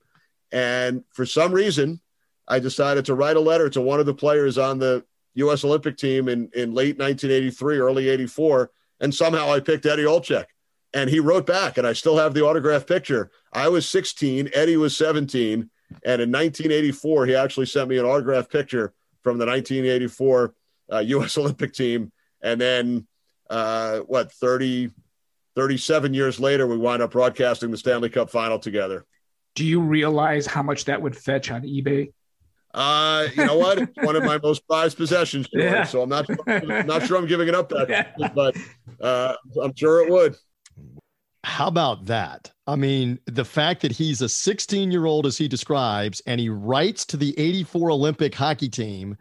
And for some reason, I decided to write a letter to one of the players on the U.S. Olympic team in, in late 1983, early 84, and somehow I picked Eddie Olczyk. And he wrote back, and I still have the autograph picture. I was 16, Eddie was 17. And in 1984, he actually sent me an autograph picture from the 1984 uh, U.S. Olympic team. And then, uh, what, 30, 37 years later, we wind up broadcasting the Stanley Cup final together. Do you realize how much that would fetch on eBay? Uh, you know what? It's one of my most prized possessions. Yeah. So I'm not, I'm not sure I'm giving it up that, yeah. but uh, I'm sure it would. How about that? I mean, the fact that he's a 16 year old, as he describes, and he writes to the 84 Olympic hockey team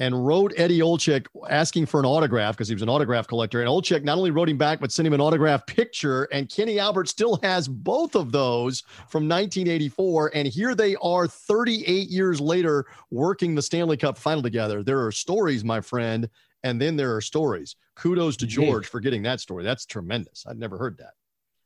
and wrote Eddie Olczyk asking for an autograph because he was an autograph collector. And Olczyk not only wrote him back, but sent him an autograph picture. And Kenny Albert still has both of those from 1984. And here they are 38 years later working the Stanley Cup final together. There are stories, my friend. And then there are stories. Kudos to George for getting that story. That's tremendous. I'd never heard that.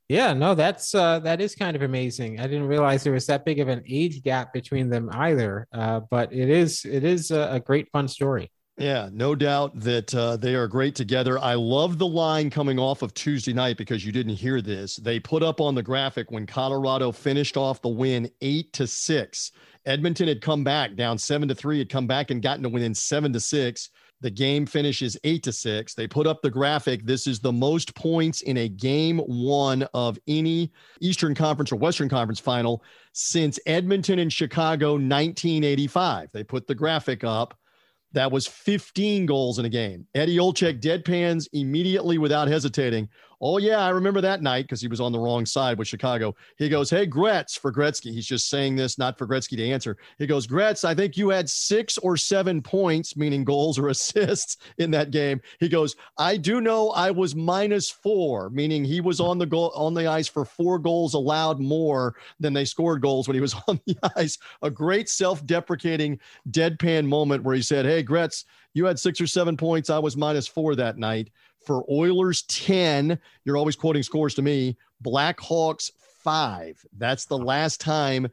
Yeah, no, that's uh, that is kind of amazing. I didn't realize there was that big of an age gap between them either. Uh, but it is it is a, a great fun story. Yeah, no doubt that uh, they are great together. I love the line coming off of Tuesday night because you didn't hear this. They put up on the graphic when Colorado finished off the win eight to six. Edmonton had come back down seven to three, had come back and gotten to within seven to six. The game finishes eight to six. They put up the graphic. This is the most points in a game one of any Eastern Conference or Western Conference final since Edmonton and Chicago 1985. They put the graphic up. That was 15 goals in a game. Eddie Olczyk deadpans immediately without hesitating. Oh, yeah, I remember that night because he was on the wrong side with Chicago. He goes, Hey, Gretz for Gretzky. He's just saying this, not for Gretzky to answer. He goes, Gretz, I think you had six or seven points, meaning goals or assists in that game. He goes, I do know I was minus four, meaning he was on the goal on the ice for four goals allowed more than they scored goals when he was on the ice. A great self-deprecating deadpan moment where he said, Hey, Gretz, you had six or seven points. I was minus four that night for Oilers 10. You're always quoting scores to me. Blackhawks 5. That's the last time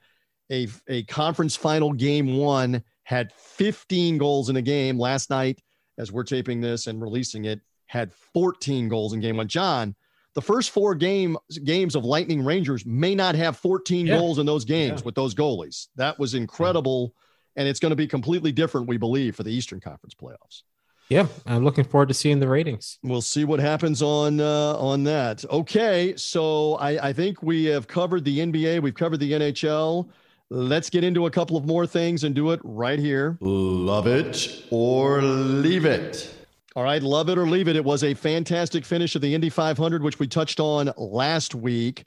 a, a conference final game one had 15 goals in a game. Last night, as we're taping this and releasing it, had 14 goals in game one. John, the first four game games of Lightning Rangers may not have 14 yeah. goals in those games yeah. with those goalies. That was incredible. And it's going to be completely different, we believe, for the Eastern Conference playoffs. Yeah, I'm looking forward to seeing the ratings. We'll see what happens on uh, on that. Okay, so I, I think we have covered the NBA, we've covered the NHL. Let's get into a couple of more things and do it right here. Love it or leave it. All right, love it or leave it. It was a fantastic finish of the Indy 500, which we touched on last week.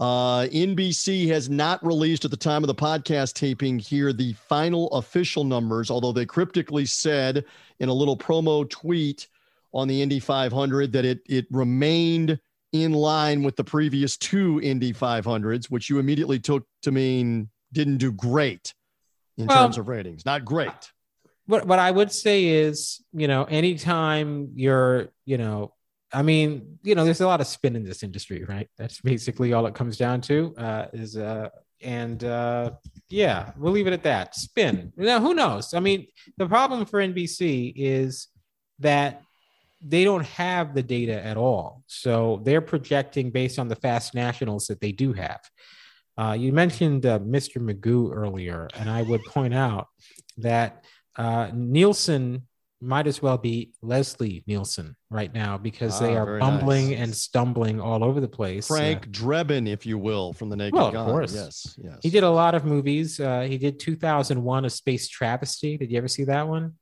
Uh, NBC has not released at the time of the podcast taping here the final official numbers, although they cryptically said in a little promo tweet on the Indy 500 that it it remained in line with the previous two Indy 500s, which you immediately took to mean didn't do great in well, terms of ratings. Not great. What what I would say is, you know, anytime you're, you know, I mean, you know, there's a lot of spin in this industry, right? That's basically all it comes down to. Uh, is uh, and uh, yeah, we'll leave it at that. Spin. Now, who knows? I mean, the problem for NBC is that they don't have the data at all, so they're projecting based on the fast nationals that they do have. Uh, you mentioned uh, Mr. Magoo earlier, and I would point out that uh, Nielsen might as well be Leslie Nielsen right now because ah, they are bumbling nice. and stumbling all over the place. Frank uh, Drebin, if you will, from the Naked well, Gun. Of course. Yes, yes. He did a lot of movies. Uh, he did 2001: A Space Travesty. Did you ever see that one?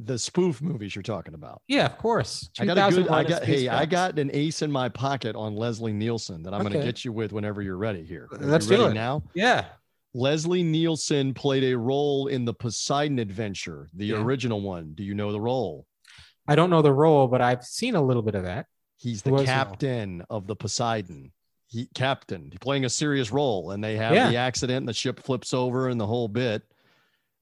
The spoof movies you're talking about. Yeah, of course. I got a good. I got. Hey, Travesty. I got an ace in my pocket on Leslie Nielsen that I'm okay. going to get you with whenever you're ready. Here, Are Let's do it now. Yeah. Leslie Nielsen played a role in the Poseidon Adventure, the yeah. original one. Do you know the role? I don't know the role, but I've seen a little bit of that. He's the captain of the Poseidon. He captain, playing a serious role, and they have yeah. the accident, and the ship flips over, and the whole bit.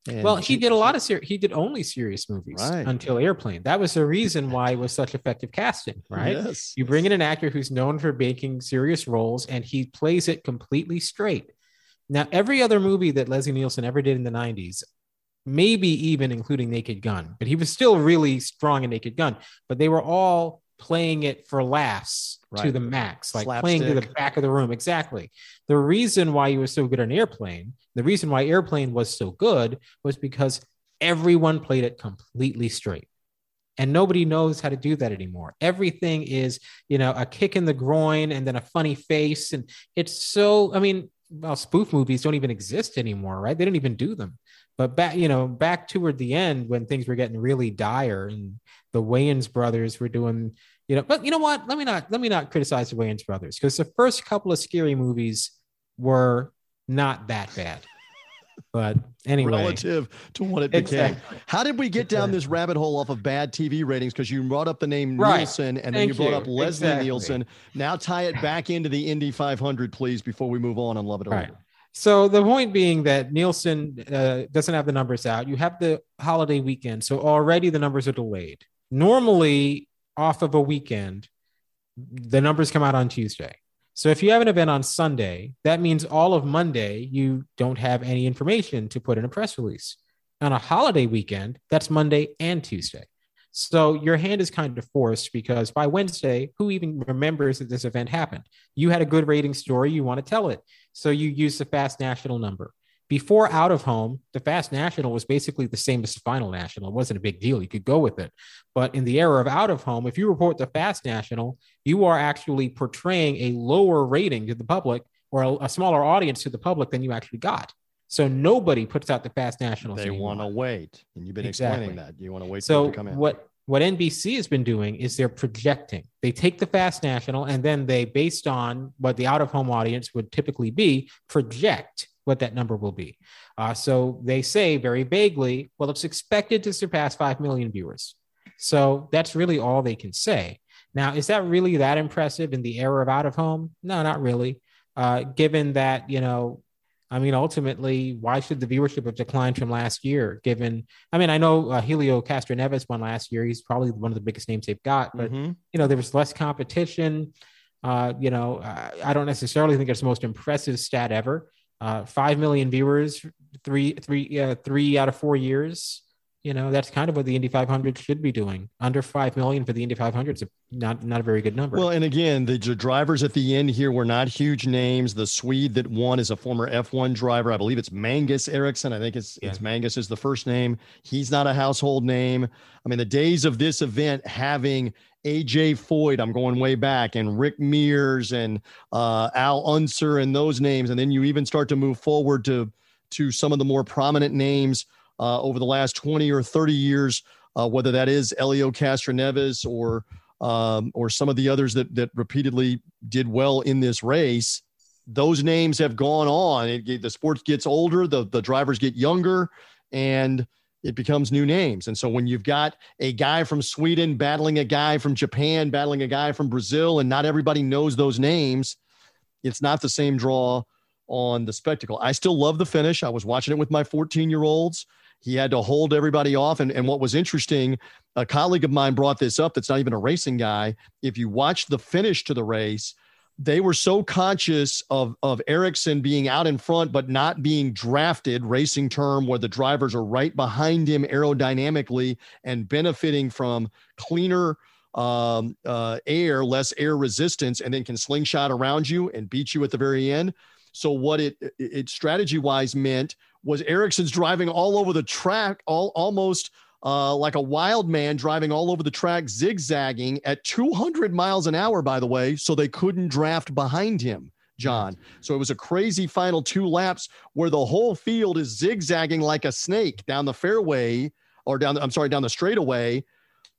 And well, he did a lot of serious. He did only serious movies right. until Airplane. That was the reason why it was such effective casting, right? Yes. You bring in an actor who's known for making serious roles, and he plays it completely straight. Now, every other movie that Leslie Nielsen ever did in the '90s, maybe even including Naked Gun, but he was still really strong in Naked Gun. But they were all playing it for laughs right. to the max, like Slapstick. playing to the back of the room. Exactly. The reason why he was so good on Airplane, the reason why Airplane was so good was because everyone played it completely straight. And nobody knows how to do that anymore. Everything is, you know, a kick in the groin and then a funny face. And it's so, I mean, well, spoof movies don't even exist anymore, right? They don't even do them. But back, you know, back toward the end when things were getting really dire and the Wayans brothers were doing, You know, but you know what? Let me not let me not criticize the Wayans brothers because the first couple of scary movies were not that bad. But anyway, relative to what it became. Exactly. How did we get down this rabbit hole off of bad TV ratings? Because you brought up the name Right. Nielsen and then Thank you brought up Leslie Exactly. Nielsen. Now tie it back into the Indy 500, please, before we move on and love it or Right. So the point being that Nielsen uh, doesn't have the numbers out. You have the holiday weekend, so already the numbers are delayed. Normally, off of a weekend, the numbers come out on Tuesday. So if you have an event on Sunday, that means all of Monday you don't have any information to put in a press release. On a holiday weekend, that's Monday and Tuesday. So your hand is kind of forced because by Wednesday, who even remembers that this event happened? You had a good rating story, you want to tell it. So you use the fast national number. Before out of home, the fast national was basically the same as the final national. It wasn't a big deal. You could go with it. But in the era of out of home, if you report the fast national, you are actually portraying a lower rating to the public or a, a smaller audience to the public than you actually got. So nobody puts out the fast National. They want to wait. And you've been Exactly. explaining that. You want to wait for So to come in. what what NBC has been doing is they're projecting. They take the fast national and then they, based on what the out of home audience would typically be, project what that number will be. Uh, so they say very vaguely, well, it's expected to surpass five million viewers. So that's really all they can say. Now, is that really that impressive in the era of out of home? No, not really. Uh, given that you know I mean, ultimately, why should the viewership have declined from last year? Given, I mean, I know uh, Helio Castroneves won last year. He's probably one of the biggest names they've got, but Mhm. you know, there was less competition. Uh, you know, I, I don't necessarily think it's the most impressive stat ever. Uh, Five million viewers, three, three, uh, three out of four years. You know, that's kind of what the Indy 500 should be doing. Under five million for the Indy 500 is a, not not a very good number. Well, and again, the drivers at the end here were not huge names. The Swede that won is a former F1 driver. I believe it's Mangus Ericsson. I think it's it's Mangus is the first name. He's not a household name. I mean, the days of this event having AJ Foyt, I'm going way back, and Rick Mears and uh, Al Unser and those names, and then you even start to move forward to to some of the more prominent names uh, over the last 20 or 30 years, uh, whether that is Helio Castroneves or um, or some of the others that that repeatedly did well in this race. Those names have gone on. It, the sports gets older, the the drivers get younger, and it becomes new names. And so when you've got a guy from Sweden battling a guy from Japan, battling a guy from Brazil, and not everybody knows those names, it's not the same draw on the spectacle. I still love the finish. I was watching it with my 14 year olds. He had to hold everybody off. And, and what was interesting, a colleague of mine brought this up that's not even a racing guy. If you watch the finish to the race, they were so conscious of, of Ericsson being out in front, but not being drafted, racing term, where the drivers are right behind him aerodynamically and benefiting from cleaner um, uh, air, less air resistance, and then can slingshot around you and beat you at the very end. So what it it strategy wise meant was Ericsson's driving all over the track, all almost uh, like a wild man driving all over the track, zigzagging at 200 miles an hour. By the way, so they couldn't draft behind him. John. So it was a crazy final two laps where the whole field is zigzagging like a snake down the fairway or down, the, I'm sorry, down the straightaway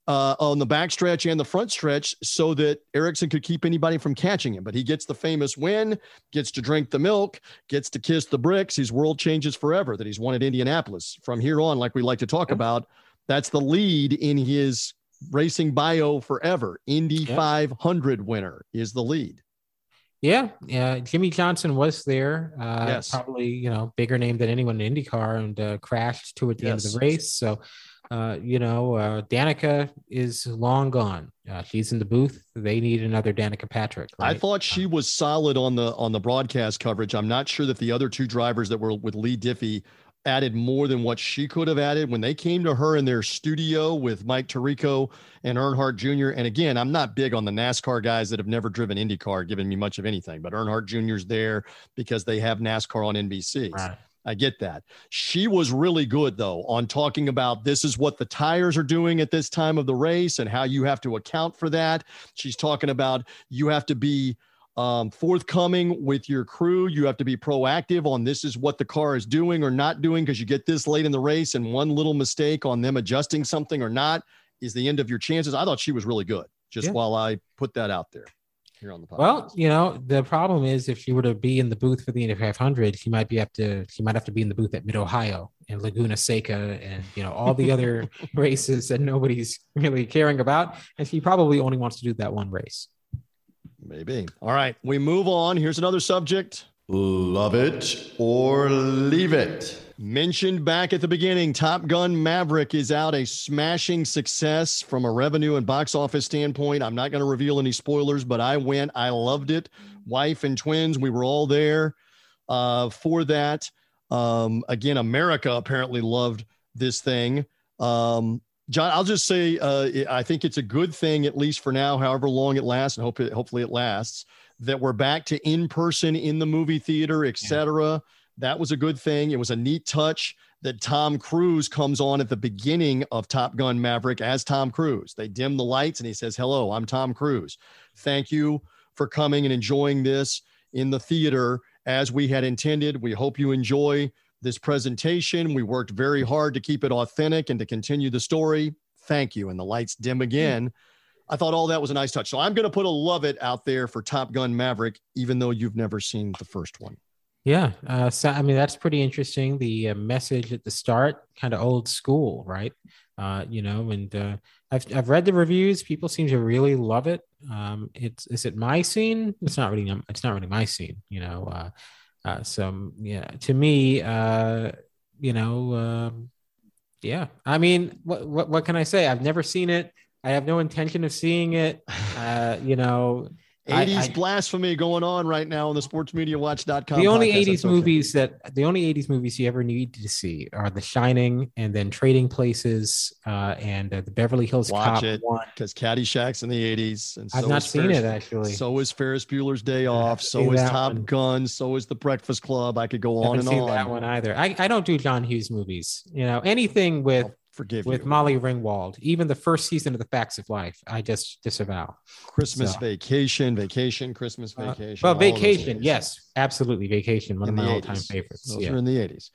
uh, on the back stretch and the front stretch so that Ericsson could keep anybody from catching him. But he gets the famous win, gets to drink the milk, gets to kiss the bricks. His world changes forever that he's won at Indianapolis. From here on, like we like to talk about, that's the lead in his racing bio forever. Indy Yeah. 500 winner is the lead. Yeah, yeah. Jimmie Johnson was there. Uh, Yes. Probably, you know, bigger name than anyone in IndyCar and uh, crashed toward the end of the race. So, uh, you know, uh, Danica is long gone. Uh, she's in the booth. They need another Danica Patrick. I thought she was solid on the on the broadcast coverage. I'm not sure that the other two drivers that were with Leigh Diffey added more than what she could have added when they came to her in their studio with Mike Tirico and Earnhardt Jr. And again, I'm not big on the NASCAR guys that have never driven IndyCar giving me much of anything, but Earnhardt Jr.'s there because they have NASCAR on NBC. Right. I get that. She was really good though on talking about this is what the tires are doing at this time of the race and how you have to account for that. She's talking about you have to be um, forthcoming with your crew. You have to be proactive on this is what the car is doing or not doing because you get this late in the race and one little mistake on them adjusting something or not is the end of your chances. I thought she was really good. Just Yeah. while I put that out there here on the podcast. Well, you know, the problem is if she were to be in the booth for the Indy 500, she might be have to she might have to be in the booth at Mid Ohio and Laguna Seca and you know all the other races that nobody's really caring about, and she probably only wants to do that one race. Maybe. All right, we move on. Here's another subject. Love it or leave it. Mentioned back at the beginning, Top Gun Maverick is out a smashing success from a revenue and box office standpoint. I'm not going to reveal any spoilers, but I went. I loved it. Wife and twins, we were all there uh, for that. Um, again, America apparently loved this thing. Um, John, I'll just say uh, I think it's a good thing, at least for now, however long it lasts, and hope it, hopefully it lasts, that we're back to in person in the movie theater, et cetera. That was a good thing. It was a neat touch that Tom Cruise comes on at the beginning of Top Gun Maverick as Tom Cruise. They dim the lights and he says, Hello, I'm Tom Cruise. Thank you for coming and enjoying this in the theater as we had intended. We hope you enjoy this presentation. We worked very hard to keep it authentic and to continue the story. Thank you. And the lights dim again. I thought all that was a nice touch. So I'm going to put a love it out there for Top Gun Maverick, even though you've never seen the first one. Yeah, uh, so I mean that's pretty interesting. The uh, message at the start, kind of old school, right? Uh, you know, and uh, I've I've read the reviews. People seem to really love it. Um, it's is it my scene? It's not really. It's not really my scene. You know, uh, uh, so yeah, to me, uh, you know, um, yeah. I mean, what what what can I say? I've never seen it. I have no intention of seeing it. Uh, you know, 80s I- blasphemy going on right now on the sportsmediawatch.com. the only podcast. 80s That's okay. movies that the only 80s movies you ever need to see are The Shining and then Trading Places uh, and uh, the Beverly Hills Watch Cop it because Caddyshack's in the 80s. And I've so not is seen Ferris- it actually. So is Ferris Bueller's Day Off. So is Top one. Gun. So is The Breakfast Club. I could go on and seen on. that one either. I, I don't do John Hughes movies. You know, anything with I'll forgive with you. Molly Ringwald, even the first season of The Facts of Life, I just disavow. Christmas so. Vacation, Vacation, Christmas Uh, Vacation. well, all of those Vacation, yes, absolutely, Vacation, one In of the my all-time favorites. Those yeah. are in the 80s.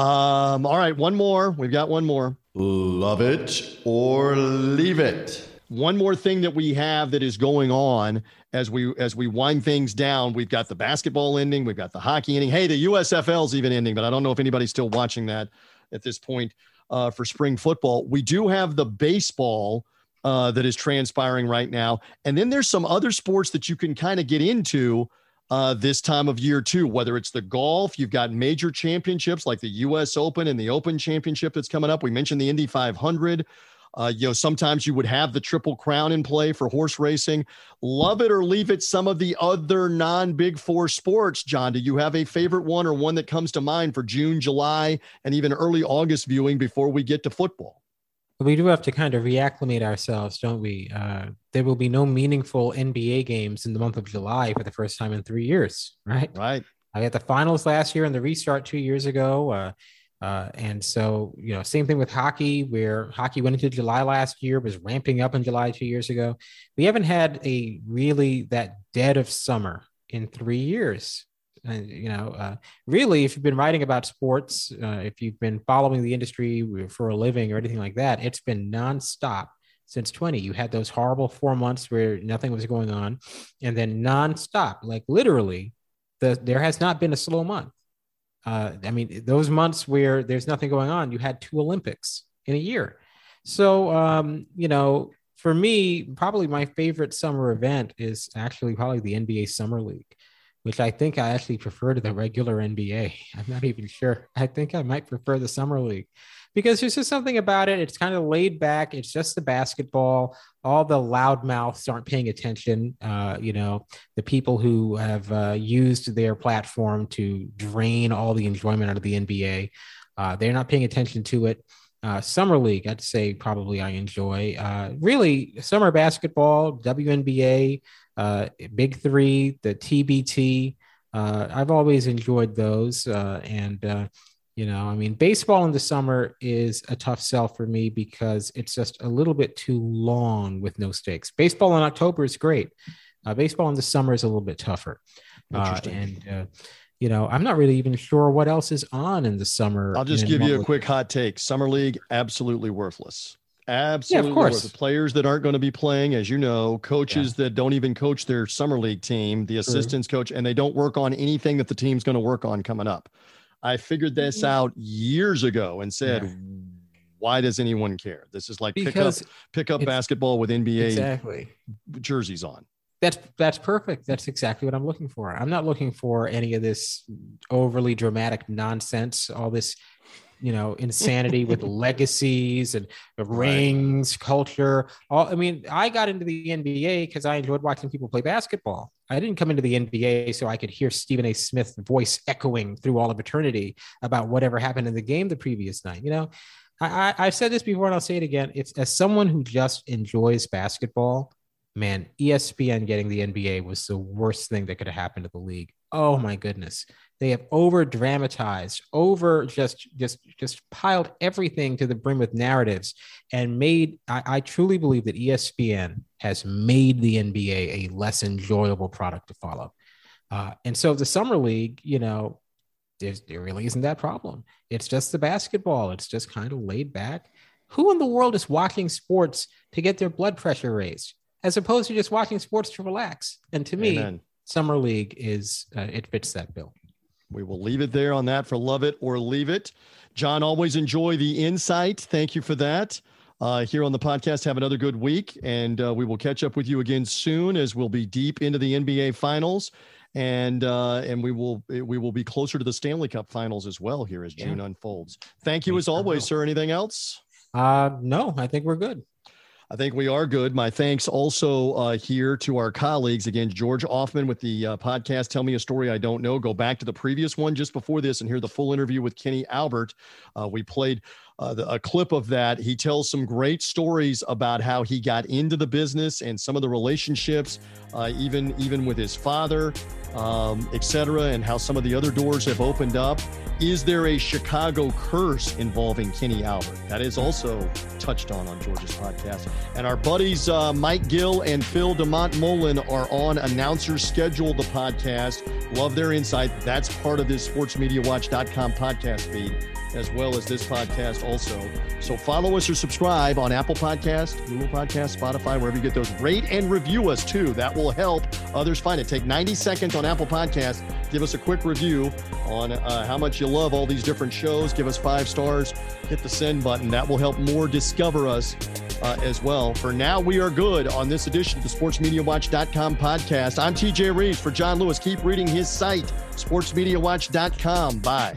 Um, all right, one more. We've got one more. Love it or leave it. one more thing that we have that is going on as we as we wind things down we've got the basketball ending we've got the hockey ending hey the usfl's even ending but i don't know if anybody's still watching that at this point uh, for spring football. We do have the baseball uh, that is transpiring right now. And then there's some other sports that you can kind of get into uh, this time of year too whether it's the golf you've got major championships like the us open and the open championship that's coming up. We mentioned the indy 500 uh, you know, sometimes you would have the triple crown in play for horse racing. Love it or leave it. Some of the other non Big Four sports, John. Do you have a favorite one or one that comes to mind for June, July, and even early August viewing before we get to football? we do have to kind of reacclimate ourselves, don't we? Uh, there will be no meaningful NBA games in the month of July for the first time in three years, right? Right. I had the finals last year and the restart two years ago. Uh, uh, and so, you know, same thing with hockey, where hockey went into July last year, was ramping up in July two years ago. We haven't had a really that dead of summer in three years. And, you know, uh, really, if you've been writing about sports, uh, if you've been following the industry for a living or anything like that, it's been nonstop since 20. You had those horrible four months where nothing was going on, and then nonstop, like literally, the, there has not been a slow month. Uh, I mean, those months where there's nothing going on, you had two Olympics in a year. So, um, you know, for me, probably my favorite summer event is actually probably the NBA Summer League, which I think I actually prefer to the regular NBA. I'm not even sure. I think I might prefer the Summer League because there's just something about it. It's kind of laid back. It's just the basketball. All the loudmouths aren't paying attention. Uh, you know, the people who have uh, used their platform to drain all the enjoyment out of the NBA, uh, they're not paying attention to it. Uh, summer league, I'd say probably I enjoy. Uh, really, summer basketball, WNBA, uh, Big Three, the TBT. I've always enjoyed those, and you know, I mean, baseball in the summer is a tough sell for me because it's just a little bit too long with no stakes. Baseball in October is great. Uh, baseball in the summer is a little bit tougher. Uh, and, uh, you know, I'm not really even sure what else is on in the summer. I'll just give you a quick hot take. Summer League, absolutely worthless. Absolutely. Yeah, of course. The players that aren't going to be playing, as you know, coaches that don't even coach their summer league team, the assistants coach, and they don't work on anything that the team's going to work on coming up. I figured this out years ago and said, Mm-hmm. Yeah. why does anyone care? This is like pick up pick up basketball with NBA exactly. jerseys on. That's that's perfect. That's exactly what I'm looking for. I'm not looking for any of this overly dramatic nonsense, all this, you know, insanity with legacies and rings, culture. All I mean, I got into the NBA because I enjoyed watching people play basketball. I didn't come into the NBA so I could hear Stephen A. Smith's voice echoing through all of eternity about whatever happened in the game the previous night. You know, I, I, I've said this before and I'll say it again. It's as someone who just enjoys basketball, man, ESPN getting the NBA was the worst thing that could have happened to the league. Oh my goodness. They have over dramatized, over just just just piled everything to the brim with narratives and made I, I truly believe that ESPN has made the NBA a less enjoyable product to follow. Uh, and so the summer league, you know, there's, there really isn't that problem. It's just the basketball. It's just kind of laid back. Who in the world is watching sports to get their blood pressure raised, as opposed to just watching sports to relax? And to me, summer league is uh, it fits that bill. We will leave it there on that for love it or leave it. John, always enjoy the insight. Thank you for that. Uh, here on the podcast, have another good week, and uh, we will catch up with you again soon as we'll be deep into the NBA Finals, and uh, and we will we will be closer to the Stanley Cup Finals as well here as Yeah. June unfolds. Thank you We as always, sir. Anything else? Uh, no, I think we're good. I think we are good. My thanks also uh, here to our colleagues. Again, George Offman with the uh, podcast, Tell Me a Story I Don't Know. Go back to the previous one just before this and hear the full interview with Kenny Albert. Uh, we played uh, the, a clip of that. He tells some great stories about how he got into the business and some of the relationships, uh, even, even with his father, um, et cetera, and how some of the other doors have opened up. Is there a Chicago curse involving Kenny Albert? That is also touched on on George's podcast. And our buddies uh, Mike Gill and Phil DeMont Mullen are on announcers schedule the podcast. Love their insight. That's part of this sportsmediawatch.com podcast feed, as well as this podcast also. So follow us or subscribe on Apple Podcast, Google Podcast, Spotify, wherever you get those. Rate and review us too. That will help others find it. Take 90 seconds on Apple Podcast. Give us a quick review on uh, how much you love all these different shows. Give us five stars. Hit the send button. That will help more discover us uh, as well. For now, we are good on this edition of the SportsMediaWatch.com podcast. I'm TJ Reeves for John Lewis. Keep reading his site, SportsMediaWatch.com. Bye.